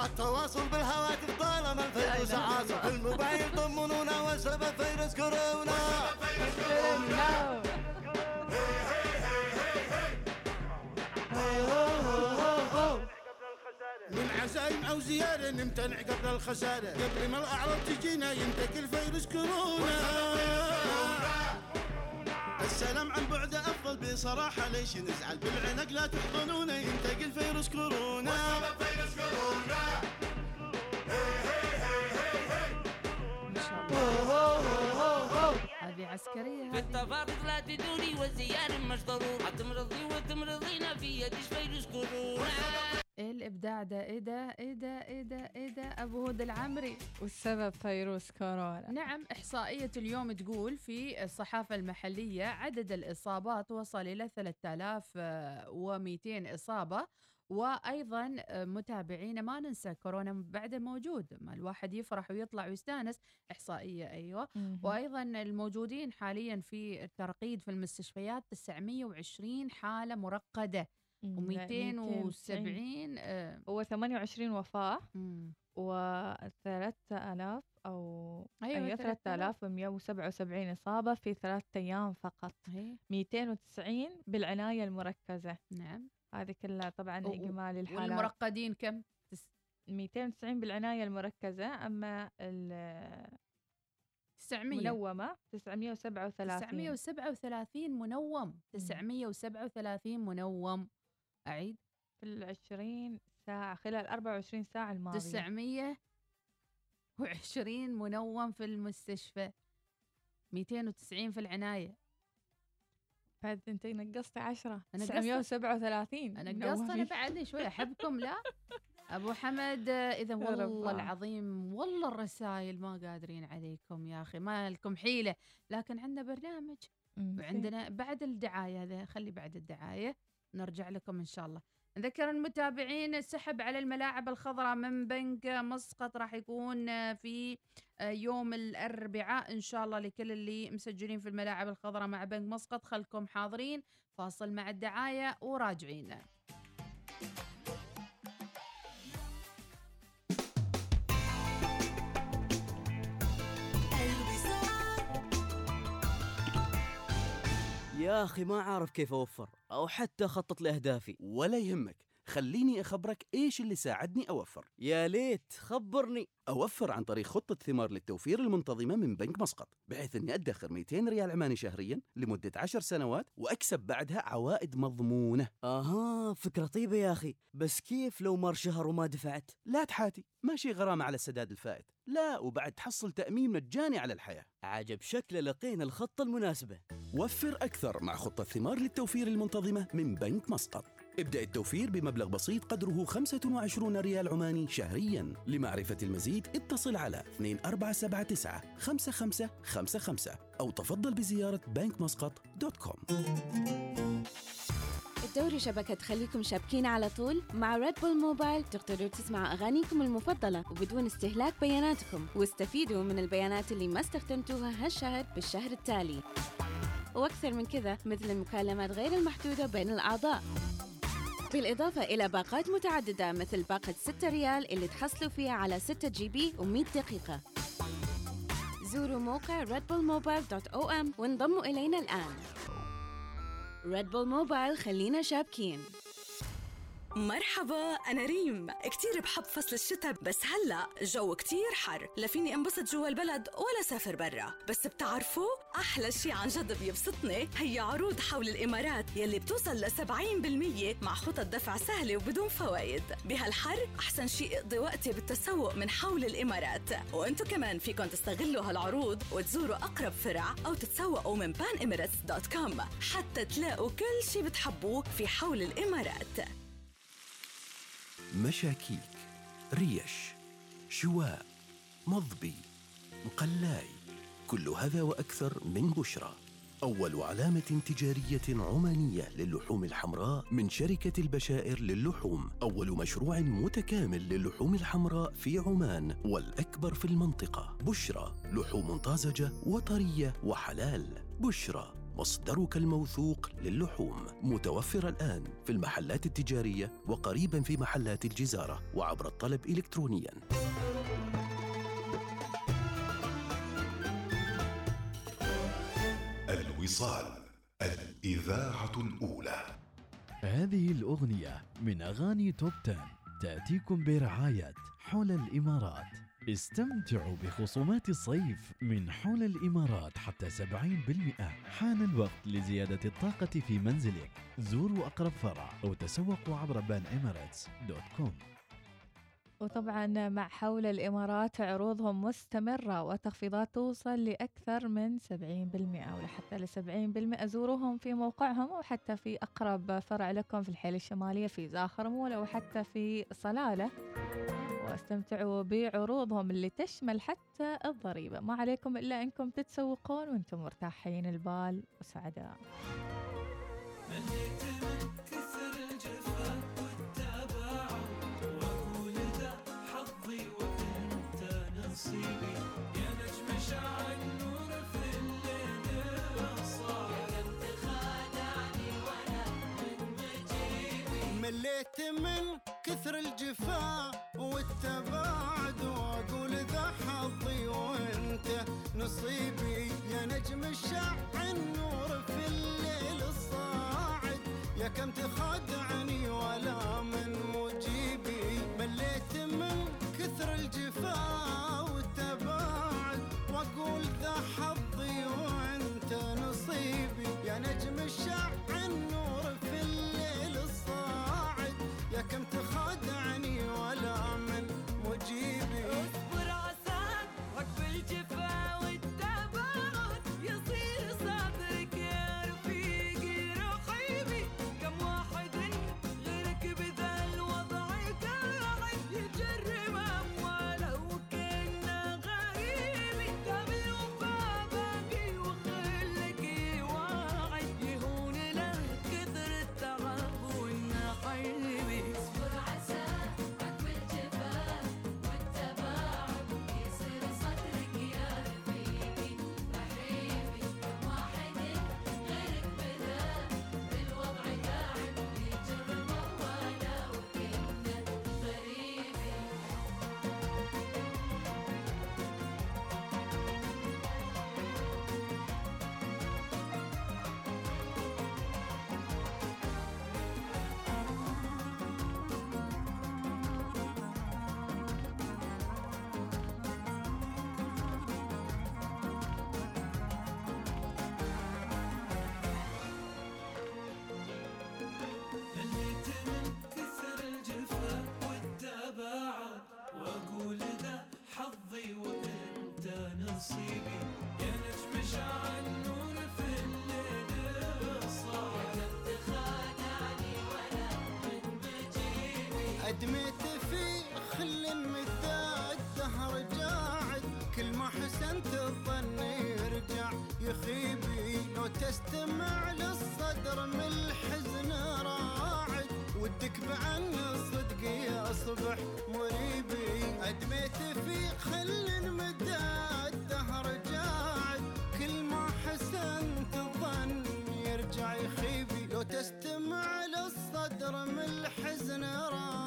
التواصل بالهواتف طالما الفيروس عاصف في الموبايل طمنونا والسبب فيروس كورونا. من عزايم أو زياره نمتنع قبل الخسارة. قبل ما الأعراض تجينا ينتقل فيروس كورونا. السلام عن بعد أفضل بصراحة. ليش نزعل؟ بالعنق لا تحضنونا ينتقل فيروس كورونا. هذه عسكرية في هذه. التفارق لا تدوري والزيار مش ضروري حتمرضي وتمرضينا في يدش فيروس كورونا. إيه الإبداع ده إيه ده؟ إيه ده؟ إيه ده؟ إيه ده؟ أبو هود العمري. والسبب فيروس كورونا. نعم إحصائية اليوم تقول في الصحافة المحلية عدد الإصابات وصل إلى 3200 إصابة وأيضا متابعينا ما ننسى كورونا بعد موجود ما الواحد يفرح ويطلع ويستانس. إحصائية أيوة. مهم. وأيضا الموجودين حاليا في الترقيد في المستشفيات 920 حالة مرقدة. مم، لا، و270 آه، هو 28 وفاة. مم. و 3000 أو أيوة، أيوة 3000. 3177 إصابة في ثلاثة أيام فقط. هي. 290 بالعناية المركزة. نعم. هذه كلها طبعا إجمالي الحالات. والمرقدين كم؟ 290 بالعناية المركزة أما ال 900 منومة 937 937 منوم. 937 منوم. أعيد. في العشرين ساعة خلال 24 ساعة الماضية. 920 منوم في المستشفى. 290 في العناية. بعد أنت نقصتي 10 أنا قصت- 937 أنا قصت أنا منومين. بعدني شوي أحبكم لا؟ أبو حمد إذا يا والله. العظيم والله الرسائل ما قادرين عليكم يا أخي ما لكم حيلة. لكن عندنا برنامج وعندنا بعد الدعاية هذا خلي بعد الدعاية. نرجع لكم إن شاء الله. نذكر المتابعين السحب على الملاعب الخضراء من بنك مسقط راح يكون في يوم الأربعاء إن شاء الله لكل اللي مسجلين في الملاعب الخضراء مع بنك مسقط. خلكم حاضرين فاصل مع الدعاية وراجعين. يا أخي ما عارف كيف أوفر أو حتى أخطط لأهدافي. ولا يهمك. خليني أخبرك إيش اللي ساعدني أوفر. يا ليت خبرني. أوفر عن طريق خطة ثمار للتوفير المنتظمة من بنك مسقط بحيث أني أدخر 200 ريال عماني شهريا لمدة 10 سنوات وأكسب بعدها عوائد مضمونة. أها فكرة طيبة يا أخي. بس كيف لو مر شهر وما دفعت؟ لا تحاتي ماشي غرامة على السداد الفائت. لا وبعد تحصل تأمين مجاني على الحياة. عجب شكله لقينا الخطة المناسبة. وفر أكثر مع خطة ثمار للتوفير المنتظمة من بنك مسقط. ابدأ التوفير بمبلغ بسيط قدره 25 ريال عماني شهريا. لمعرفة المزيد اتصل على 2479 5555 أو تفضل بزيارة كوم الدوري شبكة تخليكم شابكين على طول مع ريد بول موبايل تقدروا تسمعوا أغانيكم المفضلة وبدون استهلاك بياناتكم. واستفيدوا من البيانات اللي ما استخدمتوها هالشهر بالشهر التالي. وأكثر من كذا مثل المكالمات غير المحدودة بين الأعضاء. بالإضافة إلى باقات متعددة مثل باقة 6 ريال اللي تحصلوا فيها على 6 GB و100 دقيقة. زوروا موقع redbullmobile.om وانضموا إلينا الآن. ريد بول موبايل خلينا شابكين. مرحبا أنا ريم. كتير بحب فصل الشتاء بس هلأ جو كتير حر. لا فيني انبسط جوا البلد ولا سافر برا. بس بتعرفوا أحلى شي عن جد بيبسطني هي عروض حول الإمارات يلي بتوصل ل 70% مع خطط دفع سهلة وبدون فوائد. بهالحر أحسن شي اقضي وقتي بالتسوق من حول الإمارات. وأنتو كمان فيكن تستغلوا هالعروض وتزوروا أقرب فرع أو تتسوقوا من panemirates.com حتى تلاقوا كل شي بتحبوه في حول الإمارات. مشاكيك ريش شواء مضبي مقلاي كل هذا وأكثر من بشرى. أول علامة تجارية عمانية للحوم الحمراء من شركة البشائر للحوم. أول مشروع متكامل للحوم الحمراء في عمان والأكبر في المنطقة. بشرى لحوم طازجة وطرية وحلال. بشرى مصدرك الموثوق للحوم. متوفر الآن في المحلات التجارية وقريبا في محلات الجزارة وعبر الطلب إلكترونياً. الوصال الإذاعة الأولى. هذه الأغنية من أغاني توب 10 تأتيكم برعاية حول الإمارات. استمتعوا بخصومات الصيف من حول الإمارات حتى 70% حان الوقت لزيادة الطاقة في منزلك. زوروا أقرب فرع أو تسوقوا عبر بان دوت كوم. وطبعا مع حول الإمارات عروضهم مستمرة وتخفيضات توصل لأكثر من 70% ولحتى ل 70% زوروهم في موقعهم أو حتى في أقرب فرع لكم في الحيل الشمالية في زاخرمول أو حتى في صلالة. واستمتعوا بعروضهم اللي تشمل حتى الضريبة. ما عليكم إلا أنكم تتسوقون وأنتم مرتاحين. البال وسعداء. نصيبي. مليت من كثر الجفا والتباعد وأقول ذا حظي وأنت نصيبي. يا نجم الشع النور في الليل الصاعد. يا كم تخدعني ولا من مجيبي. مليت من كثر الجفا والتباعد وأقول ذا حظي وأنت نصيبي. يا نجم الشع النور دميت في خل مداد الدهر قاعد كل ما حسنت الظن يرجع. يخيبي لو تستمع للصدر من الحزن راعد. ودك بعن الصدق يصبح مريبي ادميت في خل مداد الدهر قاعد كل ما حسنت الظن يرجع. يخيبي لو تستمع للصدر من الحزن راعد.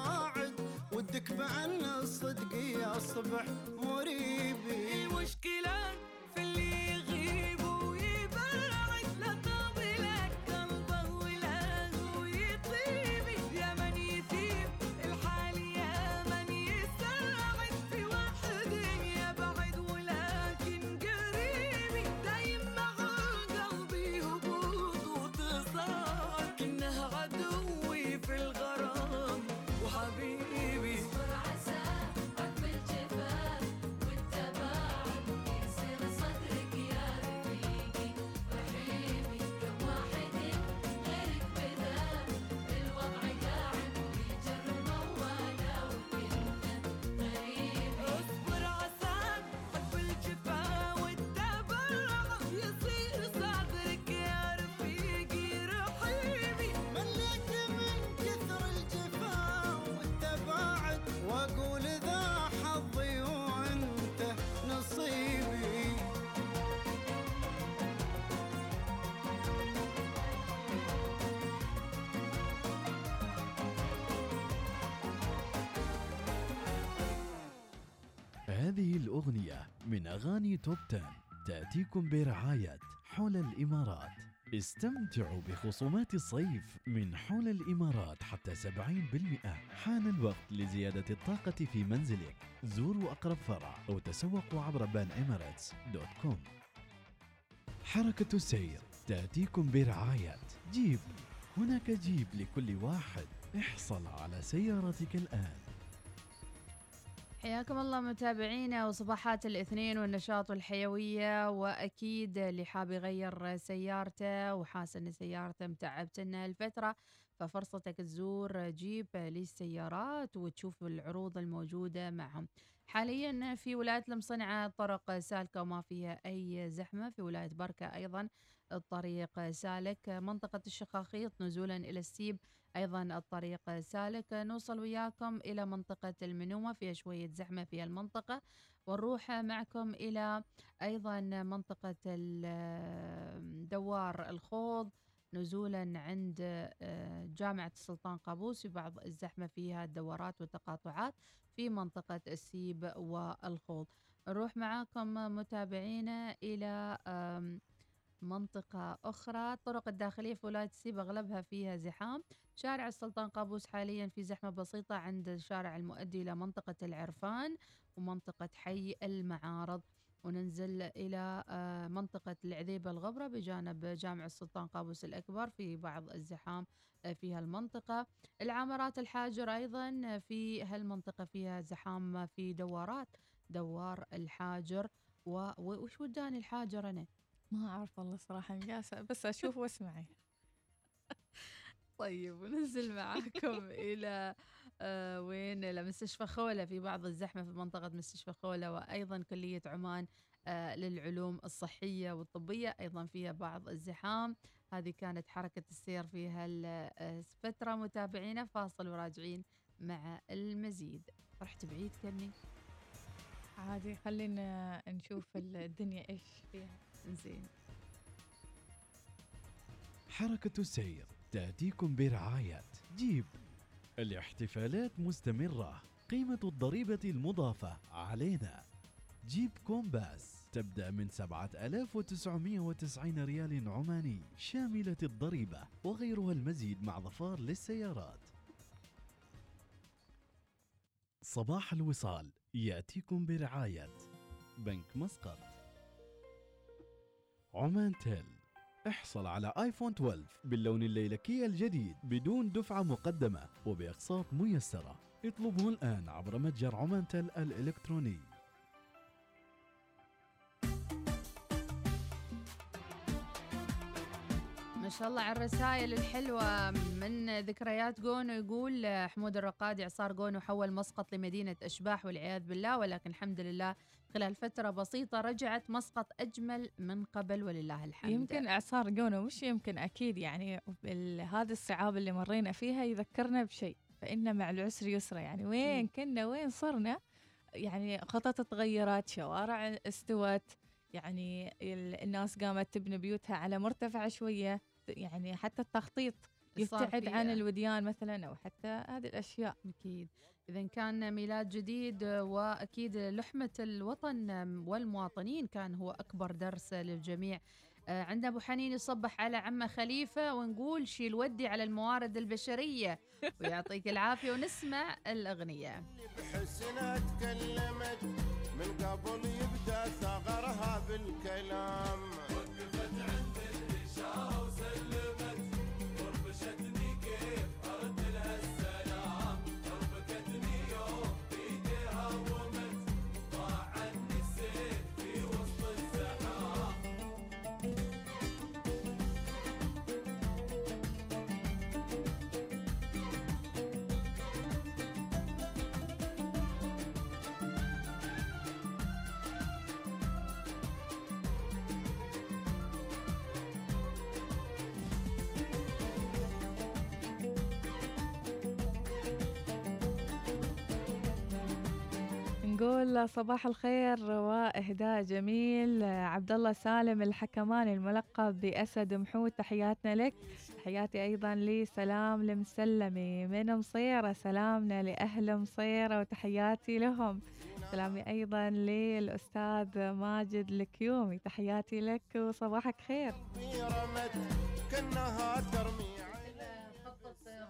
ودك بعن الصدق يصبح مريبي. مشكلة في اللي top 10 تأتيكم برعاية حول الإمارات. استمتعوا بخصومات الصيف من حول الإمارات حتى 70% حان الوقت لزيادة الطاقة في منزلك. زوروا أقرب فرع أو تسوقوا عبر بان dot com. حركة السير تأتيكم برعاية. جيب هناك جيب لكل واحد. احصل على سيارتك الآن. حياكم الله متابعينا وصباحات الاثنين والنشاط والحيوية وأكيد اللي حاب يغير سيارته وحاس أن سيارته متعبتنا الفترة ففرصتك تزور جيب للسيارات وتشوف العروض الموجودة معهم. حاليا في ولاية المصنعة الطرق سالكة وما فيها أي زحمة في ولاية بركة أيضا الطريق سالك. منطقة الشخاخيط نزولا إلى السيب أيضا الطريق سالك نوصل وياكم إلى منطقة المنومة فيها شوية زحمة في المنطقة ونروح معكم إلى أيضا منطقة دوار الخوض نزولا عند آه، جامعة السلطان قابوس في بعض الزحمة فيها الدورات والتقاطعات في منطقة السيب والخوض. نروح معاكم متابعينا إلى منطقة أخرى. الطرق الداخلية في ولاية السيب أغلبها فيها زحام. شارع السلطان قابوس حاليا في زحمة بسيطة عند الشارع المؤدي إلى منطقة العرفان ومنطقة حي المعارض. وننزل إلى آه، منطقة العذيبة الغبرة بجانب جامع السلطان قابوس الأكبر في بعض الزحام آه، في هالمنطقة. العامرات الحاجر أيضا في هالمنطقة فيها زحام في دوارات دوار الحاجر. و- وش وداني الحاجر أنا؟ ما أعرف والله صراحة مقاسة بس أشوف واسمعي طيب وننزل معاكم إلى آه وين؟ إلى مستشفى خولة في بعض الزحمة في منطقة مستشفى خولة وأيضا كلية عمان آه للعلوم الصحية والطبية أيضا فيها بعض الزحام. هذه كانت حركة السير في هالفترة. متابعينا فاصل وراجعين مع المزيد. رحت بعيد كني عادي خلينا نشوف الدنيا إيش فيها. زين حركة السير تأتيكم برعاية جيب. الاحتفالات مستمرة. قيمة الضريبة المضافة علينا. جيب كومباس. تبدأ من 7990 ريال عماني. شاملة الضريبة وغيرها المزيد مع ظفار للسيارات. صباح الوصال. يأتيكم برعاية. بنك مسقط. عمان تيل. احصل على آيفون 12 باللون الليلكي الجديد بدون دفعة مقدمة وبأقساط ميسرة. اطلبه الآن عبر متجر عمان تيل الإلكتروني. ما شاء الله على الرسائل الحلوة. من ذكريات جونو يقول حمود الرقادي إعصار جونو حول مسقط لمدينة أشباح والعياذ بالله ولكن الحمد لله خلال فترة بسيطة رجعت مسقط أجمل من قبل ولله الحمد. يمكن إعصار جونو مش يمكن أكيد يعني هذه الصعاب اللي مرينا فيها يذكرنا بشيء فان مع العسر يسرا يعني وين كنا؟ وين صرنا؟ يعني خطط تغيرت شوارع استوت يعني ال- الناس قامت تبني بيوتها على مرتفع شوية. يعني حتى التخطيط يبتعد عن الوديان مثلا أو حتى هذه الأشياء. أكيد. إذا كان ميلاد جديد آه، وأكيد لحمة الوطن والمواطنين كان هو أكبر درس للجميع. آه، عندنا أبو حنين يصبح على عمه خليفة ونقول شيل ودي على الموارد البشرية. ويعطيك العافية ونسمع الأغنية. بحسنها تكلمت من قبل يبدأ ثغرها بالكلام. نقول صباح الخير واهداء جميل. عبد الله سالم الحكماني الملقب بأسد محمود تحياتنا لك. تحياتي أيضا لي سلام لمسلمي من مصيرة سلامنا لأهل مصيرة وتحياتي لهم. سلامي أيضا للأستاذ ماجد الكيومي. تحياتي لك وصباحك خير. رمت كانها ترمي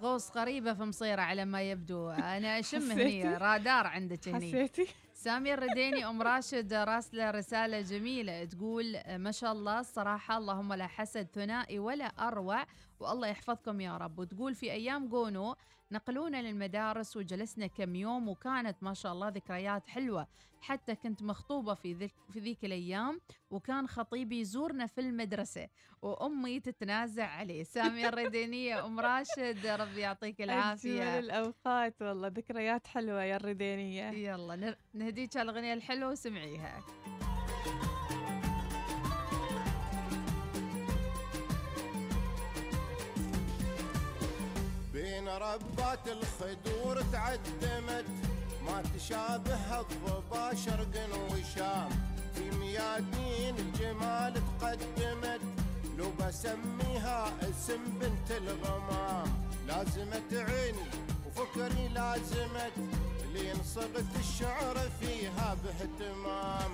غوص قريبة في مصيرة على ما يبدو. أنا أشم حسيتي؟ هني رادار عندك هني. حسيتي؟ سامي الرديني أم راشد راسلة رسالة جميلة تقول ما شاء الله الصراحة اللهم لا حسد ثنائي ولا أروع والله يحفظكم يا رب. وتقول في أيام جونو نقلونا للمدارس وجلسنا كم يوم وكانت ما شاء الله ذكريات حلوة. حتى كنت مخطوبة في ذيك في ذيك الأيام وكان خطيبي يزورنا في المدرسة. وأمي تتنازع عليه. سامية الردينية أم راشد ربي يعطيك أجمل العافية. الأوقات والله ذكريات حلوة يا الردينية. يلا نهديك الأغنية الحلوة وسمعيها. بين ربات الخدور تعدمت ما تشابه الضبا شرق وشام. في ميادين الجمال تقدمت لو بسميها اسم بنت الغمام. لازمت عيني وفكري لازمت لين صغت الشعر فيها باهتمام.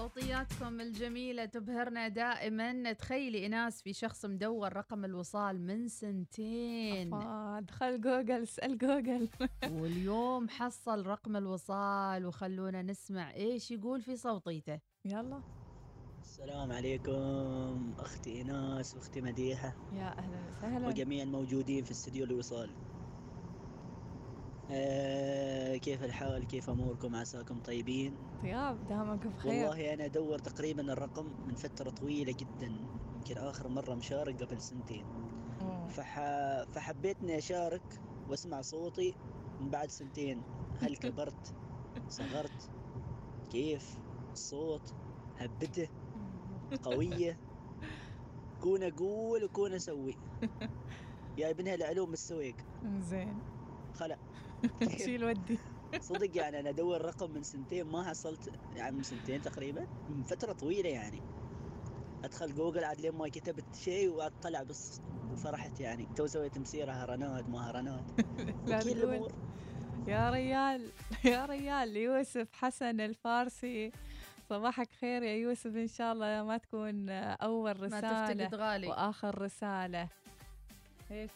صوتياتكم الجميلة تبهرنا دائما. تخيلي إناس في شخص مدور رقم الوصال من سنتين. دخل جوجل اسأل جوجل. واليوم حصل رقم الوصال وخلونا نسمع إيش يقول في صوتيته. يلا. السلام عليكم أختي ايناس واختي مديحة. يا أهلا وسهلا. وجميع الموجودين في استديو الوصال. آه كيف الحال؟ كيف أموركم؟ عساكم طيبين؟ طياب دامك بخير. والله أنا أدور تقريبا الرقم من فترة طويلة جدا يمكن آخر مرة مشارك قبل سنتين. فح... فحبيت إني أشارك وأسمع صوتي من بعد سنتين. هل كبرت؟ صغرت؟ كيف؟ الصوت؟ هبته؟ قوية؟ كون أقول وكون أسوي. يا ابنها العلوم السويق. زين. خلا. شيل ودي. صدق يعني أنا أدور رقم من سنتين ما حصلت يعني من سنتين تقريبا من فترة طويلة يعني. أدخل جوجل عاد لين ما كتبت شيء وأطلع بس فرحت يعني. تو سويت مسيرة هرنات مهرنات لا وكل تقول الأمور. يا ريال يا ريال يوسف حسن الفارسي. صباحك خير يا يوسف إن شاء الله ما تكون أول رساله تفتقد غالي. وآخر رسالة. إيش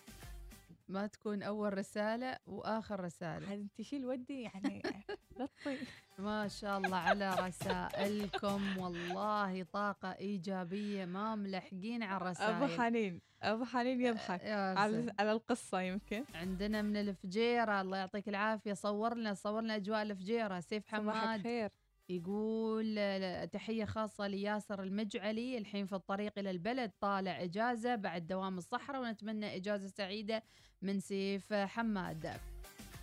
ما تكون أول رسالة وآخر رسالة. عاد انت شيل ودي يعني لطي. ما شاء الله على رسائلكم. والله طاقة إيجابية ما ملحقين على الرسائل. أبو حنين. أبو حنين يضحك. على. على القصة يمكن. عندنا من الفجيرة الله يعطيك العافية. صور لنا صور لنا أجواء الفجيرة. سيف حماد خير يقول آه، تحية خاصة لياسر المجعلي الحين في الطريق إلى البلد طالع إجازة بعد دوام الصحراء ونتمنى إجازة سعيدة من سيف حماد.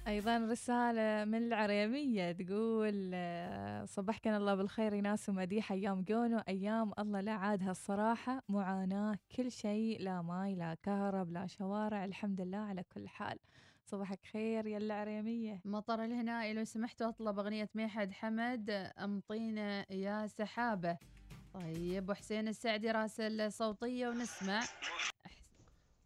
أيضا رسالة من العريمية تقول آه، صبحكن الله بالخير ناس ومديح أيام جونو أيام الله لا عادها الصراحه معاناة كل شيء لا ماي لا كهرب لا شوارع الحمد لله على كل حال. صباحك خير يا العريمية. مطر الهنائي لو سمحتوا أطلب أغنية ميحد حمد أمطينا يا سحابة. طيب وحسين السعدي راسل صوتية ونسمع.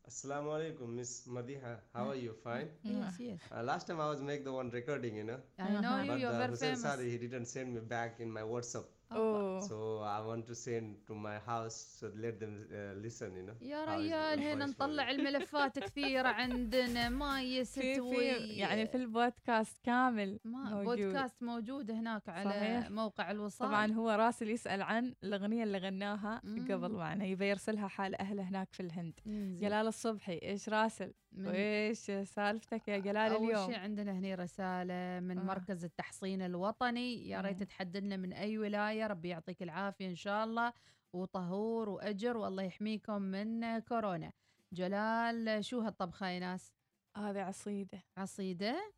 Assalamu alaikum, Miss Madiha. How are you? Fine? Yes, yes. Uh, last time I was make the one recording, you know. I know you, but you're uh, very Hussein famous. Sari, he didn't send me back in my WhatsApp. Oh. So I want to send to my house so let them uh, listen, you know. يا ريال هنا نطلع الملفات كثيرة عندنا ما يستوي يعني في البودكاست كامل ما موجود. بودكاست موجود هناك على صحيح. موقع الوصال طبعا هو راسل يسأل عن الأغنية اللي غناها مم. قبل معنا يبي يرسلها حال أهله هناك في الهند إنزين. جلال الصبحي إيش راسل وإيش سالفتك يا جلال أول اليوم شيء عندنا هني رسالة من آه. مركز التحصين الوطني يا ريت مم. تحددنا من أي ولاية ربي يعطيك العافية إن شاء الله وطهور وأجر والله يحميكم من كورونا جلال شو هالطبخة يا ناس هذه عصيدة عصيدة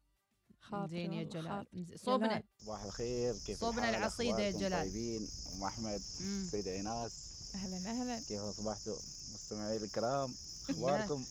خاطري زين يا جلال. صوبنا. صباح الخير كيف صوبنا الحال؟ العصيدة يا جلال. طيبين أم أحمد مم. سيدة إيناس أهلا أهلا كيف أصبحتوا مستمعي الكرام أخباركم.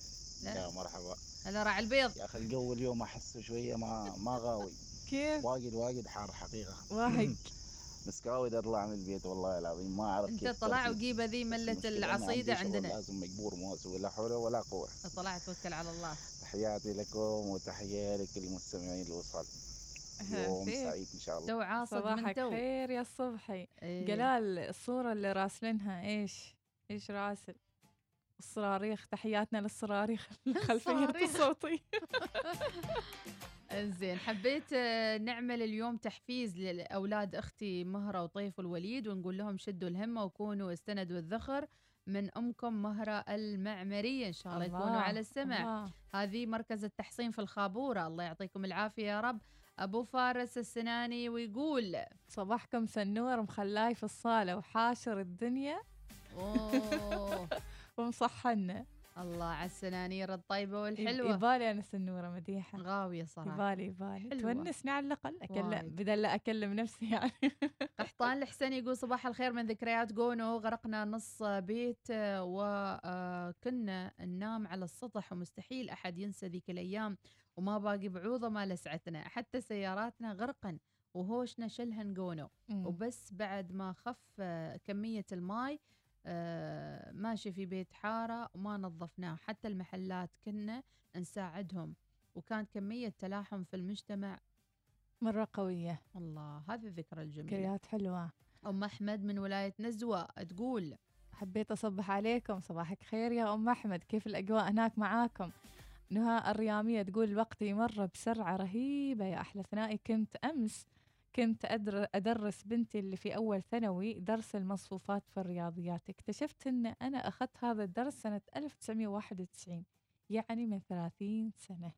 يا مرحبا. هلا راعي البيض. يا أخي الجو اليوم احسه شوية ما ما غاوي. كيف؟ واجد واجد حار حقيقة. واحد مسكاوي اطلع من البيت والله العظيم ما أعرف أنت كيف طلع. وجيبه ذي عندي شغل عندنا. لازم مجبور ما أسوي لا حول ولا قوة. طلع توكل على الله. تحياتي لكم وتحية لكل المستمعين الوصال. أهلا يوم. سعيد إن شاء الله. تو عاصد صباحك تو. خير يا الصبحي إيه. جلال الصورة اللي راسلينها إيش؟ إيش راسل؟ الصراريخ تحياتنا للصراريخ الخلفية. الصوتية زين حبيت آه، نعمل اليوم تحفيز لأولاد أختي مهرة وطيف والوليد ونقول لهم شدوا الهمة وكونوا السند والذخر من أمكم مهرة المعمرية. إن شاء الله يكونوا على السمع. الله. هذه مركز التحصين في الخابورة. الله يعطيكم العافية يا رب. أبو فارس السناني ويقول صباحكم سنور مخلاي في الصالة وحاشر الدنيا. أوه. ومصحنا الله على السنانير الطيبة والحلوة. يبالي أنا سنورة مديحة. غاوية صراحة. يبالي يبالي. تونسني على الأقل. أكلم. بدل لا أكلم نفسي يعني. قحطان الحسين يقول صباح الخير من ذكريات جونو غرقنا نص بيت وكنا ننام على السطح ومستحيل أحد ينسى ذيك الأيام. وما باقي بعوضة ما لسعتنا. حتى سياراتنا غرقن وهوشنا شلهن جونو. وبس بعد ما خف آه، كمية الماي آه، ماشي في بيت حارة وما نظفناه حتى المحلات كنا نساعدهم وكان كمية تلاحم في المجتمع مرة قوية. الله هذه الذكرى الجميلة. ذكريات حلوة. أم أحمد من ولاية نزوة تقول حبيت أصبح عليكم صباحك خير يا أم أحمد كيف الأجواء هناك معاكم؟ نهى الريامية تقول الوقت يمر بسرعة رهيبة يا أحلى ثنائي كنت أمس كنت أدر أدرس بنتي اللي في أول ثانوي درس المصفوفات في الرياضيات. اكتشفت أن أنا أخذت هذا الدرس سنة 1991 يعني من 30 سنة.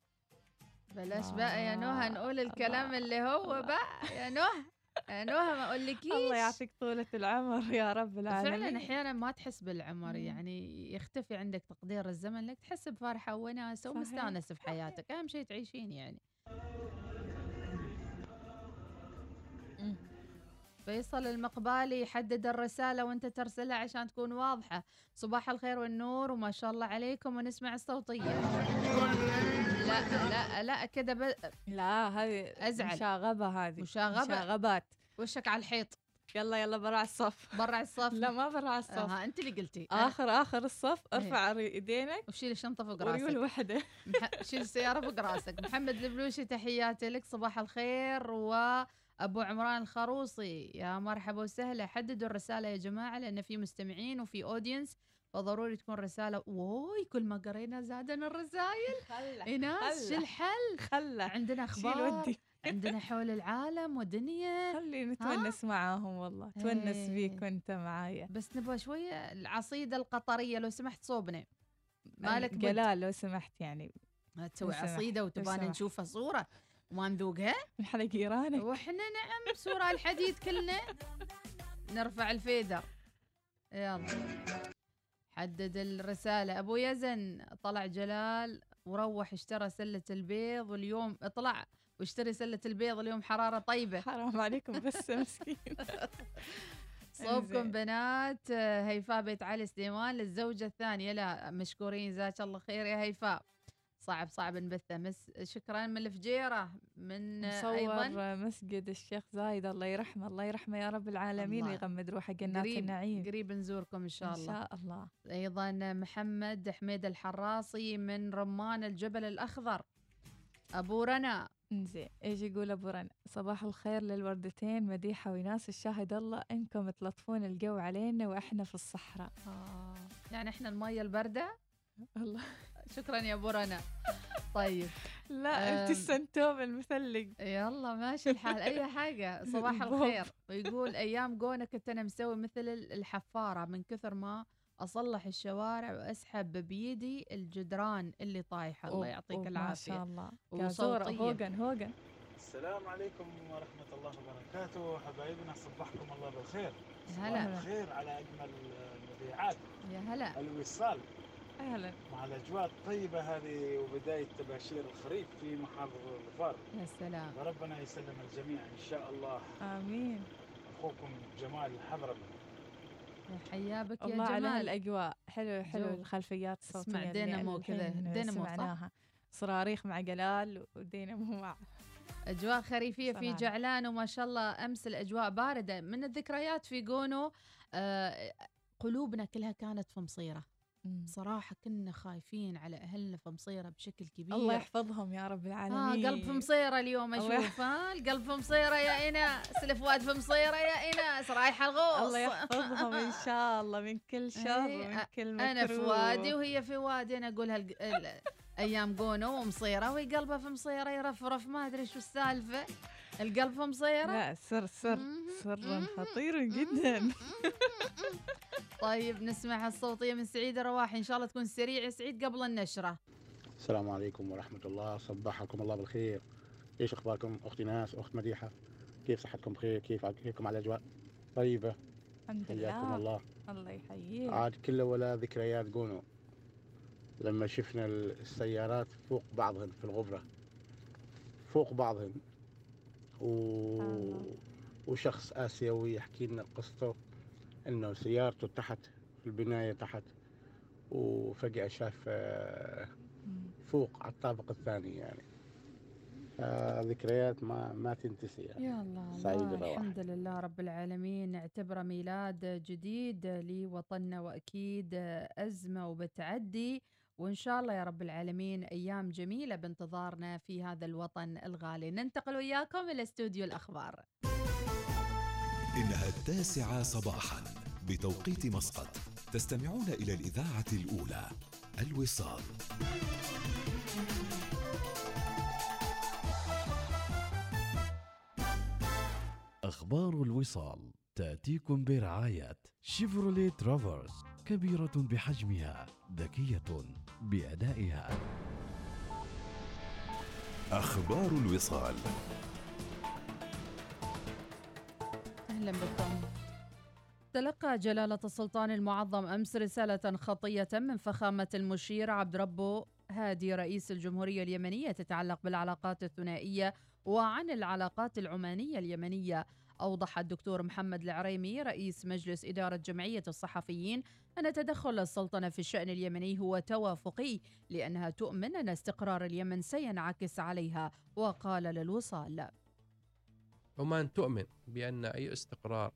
بلاش بقى يا نهى نقول الكلام اللي هو بقى. يا نهى يا نهى ما أقولكيش. الله يعطيك طولة العمر يا رب العالمين فعلا أحيانا ما تحس بالعمر. يعني يختفي عندك تقدير الزمن لك تحس بفرحة وناسه صحيح، ومستانس في حياتك. أهم شيء تعيشين يعني. فيصل المقبالي يحدد الرسالة وانت ترسلها عشان تكون واضحة. صباح الخير والنور وما شاء الله عليكم ونسمع الصوتية. لا لا لا كده ب... لا هذه أزعل. مشاغبة هذه. مشاغبة. مشاغبات. وشك على الحيط. يلا يلا برا الصف. برا الصف. لا ما برا الصف. آه أنت اللي قلتي. آخر آخر الصف. إيه. ارفع ايدينك وشيل الشنطة فوق وريول راسك وحدة. مح... شيل السيارة فوق راسك. محمد البلوشي تحياتي لك. صباح الخير وأبو عمران الخروصي. يا مرحبا وسهلا. حددوا الرسالة يا جماعة لأن في مستمعين وفي أودينس فضروري تكون رسالة. ووي كل ما قرينا زادنا الرسائل. إيناس شو الحل؟ خلى عندنا ودي. عندنا حول العالم والدنيا. خلي نتونس معاهم والله. تونس إيه. بيك وأنت معايا. بس نبغى شوية العصيدة القطرية لو سمحت صوبنا مالك جلال لو سمحت يعني. ما تسوي وتبانا سمحت. نشوفها صورة. وما نذوقها من حلق ايرانك وإحنا نعم بسورة الحديد كلنا. نرفع الفيدر. يلا. حدد الرسالة. أبو يزن طلع جلال. وروح اشترى سلة البيض واليوم اطلع واشتري سلة البيض اليوم حرارة طيبة. حرام عليكم بس مسكين. صوبكم. بنات. هيفاء بيت علي سليمان للزوجة الثانية. لا مشكورين جزاك الله خير يا هيفاء. صعب صعب نبثه. مس شكرا من الفجيرة من مصور مسجد الشيخ زايد الله يرحمه الله يرحمه يا رب العالمين الله. ويغمد روحه جنات قريب النعيم. قريب نزوركم إن شاء إن الله. شاء الله. أيضا محمد حميد الحراصي من رمان الجبل الأخضر. أبو رنا. إنزين إيش يقول أبو رنا؟ صباح الخير للوردتين مديحة وناس الشاهد الله إنكم تلطفون الجو علينا وإحنا في الصحراء. آه. يعني إحنا المية الباردة؟ الله. شكرا يا ابو رنا طيب لا انت. السنتوم المثلج. يلا ماشي الحال. أي حاجة. صباح. الخير. ويقول أيام جونا كنت أنا مسوي مثل الحفارة من كثر ما أصلح الشوارع وأسحب بيدي الجدران اللي طايحة. الله يعطيك أوه، العافية. ما شاء الله. وصوتية. كازورة هوغن هوغن السلام عليكم ورحمة الله وبركاته. حبايبنا صبحكم الله بالخير. هلا. صباح الخير على أجمل المذيعات يا هلا. الوصال. أهلا. مع الأجواء الطيبة هذه وبداية تباشير الخريف في محافظة الظفار. يا سلام. وربنا يسلم الجميع إن شاء الله. آمين. أخوكم جمال الحضرمي يا حيا بك يا الله على جمال. هالأجواء. حلو حلو جو. الخلفيات الصوتية اسمع دينامو كذا، دينامو، صح؟ صراريخ مع جلال ودينامو مع. أجواء خريفية في. جعلان وما شاء الله أمس الأجواء باردة. من الذكريات في جونو آه قلوبنا كلها كانت في مصيرة. مم. صراحة كنا خايفين على أهلنا في مصيرة بشكل كبير. الله يحفظهم يا رب آه العالمين. قلب في مصيرة اليوم أشوف ها القلب في مصيرة يا إيناس الفؤاد في مصيرة يا إيناس رايحة الغوص. الله يحفظهم إن شاء الله من كل شر إيه، ومن كل مكروه أنا في وادي وهي في وادي أنا اقولها الج- ال- أيام جونو ومصيرة وهي قلبها في مصيرة يرفرف ما أدري شو السالفة. القلب في مصيره لا سر سر. سر. خطير جدا. طيب نسمع الصوتية من سعيد رواحي. إن شاء الله تكون سريع. سعيد قبل النشرة. السلام عليكم ورحمة الله. صبحكم الله بالخير. إيش أخباركم؟ أختي ناس أخت مديحة. كيف صحتكم؟ بخير. كيف كيفكم على الأجواء؟ طيبة. الحمد حياكم لله الله. الله يحييك. عاد كله ولا ذكريات قونو لما شفنا السيارات فوق بعضهن في الغبرة فوق بعضهن. و... وشخص آسيوي يحكي لنا قصته إنه سيارته تحت في البناية تحت وفجأة شاف آه، فوق على الطابق الثاني يعني. آه، ذكريات ما ما تنتسي يعني. يا الله سعيد الله الحمد لله رب العالمين. نعتبره ميلاد جديد لوطننا وأكيد أزمة وبتعدي. وإن شاء الله يا رب العالمين أيام جميلة بانتظارنا في هذا الوطن الغالي. ننتقل وياكم إلى استوديو الأخبار. إنها التاسعة صباحا بتوقيت مسقط. تستمعون إلى الإذاعة الأولى الوصال. أخبار الوصال تأتيكم برعاية شيفروليه ترافرس كبيرة بحجمها ذكية بأدائها. أخبار الوصال. أهلا بكم. تلقى جلالة السلطان المعظم أمس رسالة خطية من فخامة المشير عبد ربه هادي رئيس الجمهورية اليمنية تتعلق بالعلاقات الثنائية وعن العلاقات العمانية اليمنية. أوضح الدكتور محمد العريمي رئيس مجلس إدارة جمعية الصحفيين أن تدخل السلطنة في الشأن اليمني هو توافقي لأنها تؤمن أن استقرار اليمن سينعكس عليها وقال للوصال. عمان تؤمن بأن أي استقرار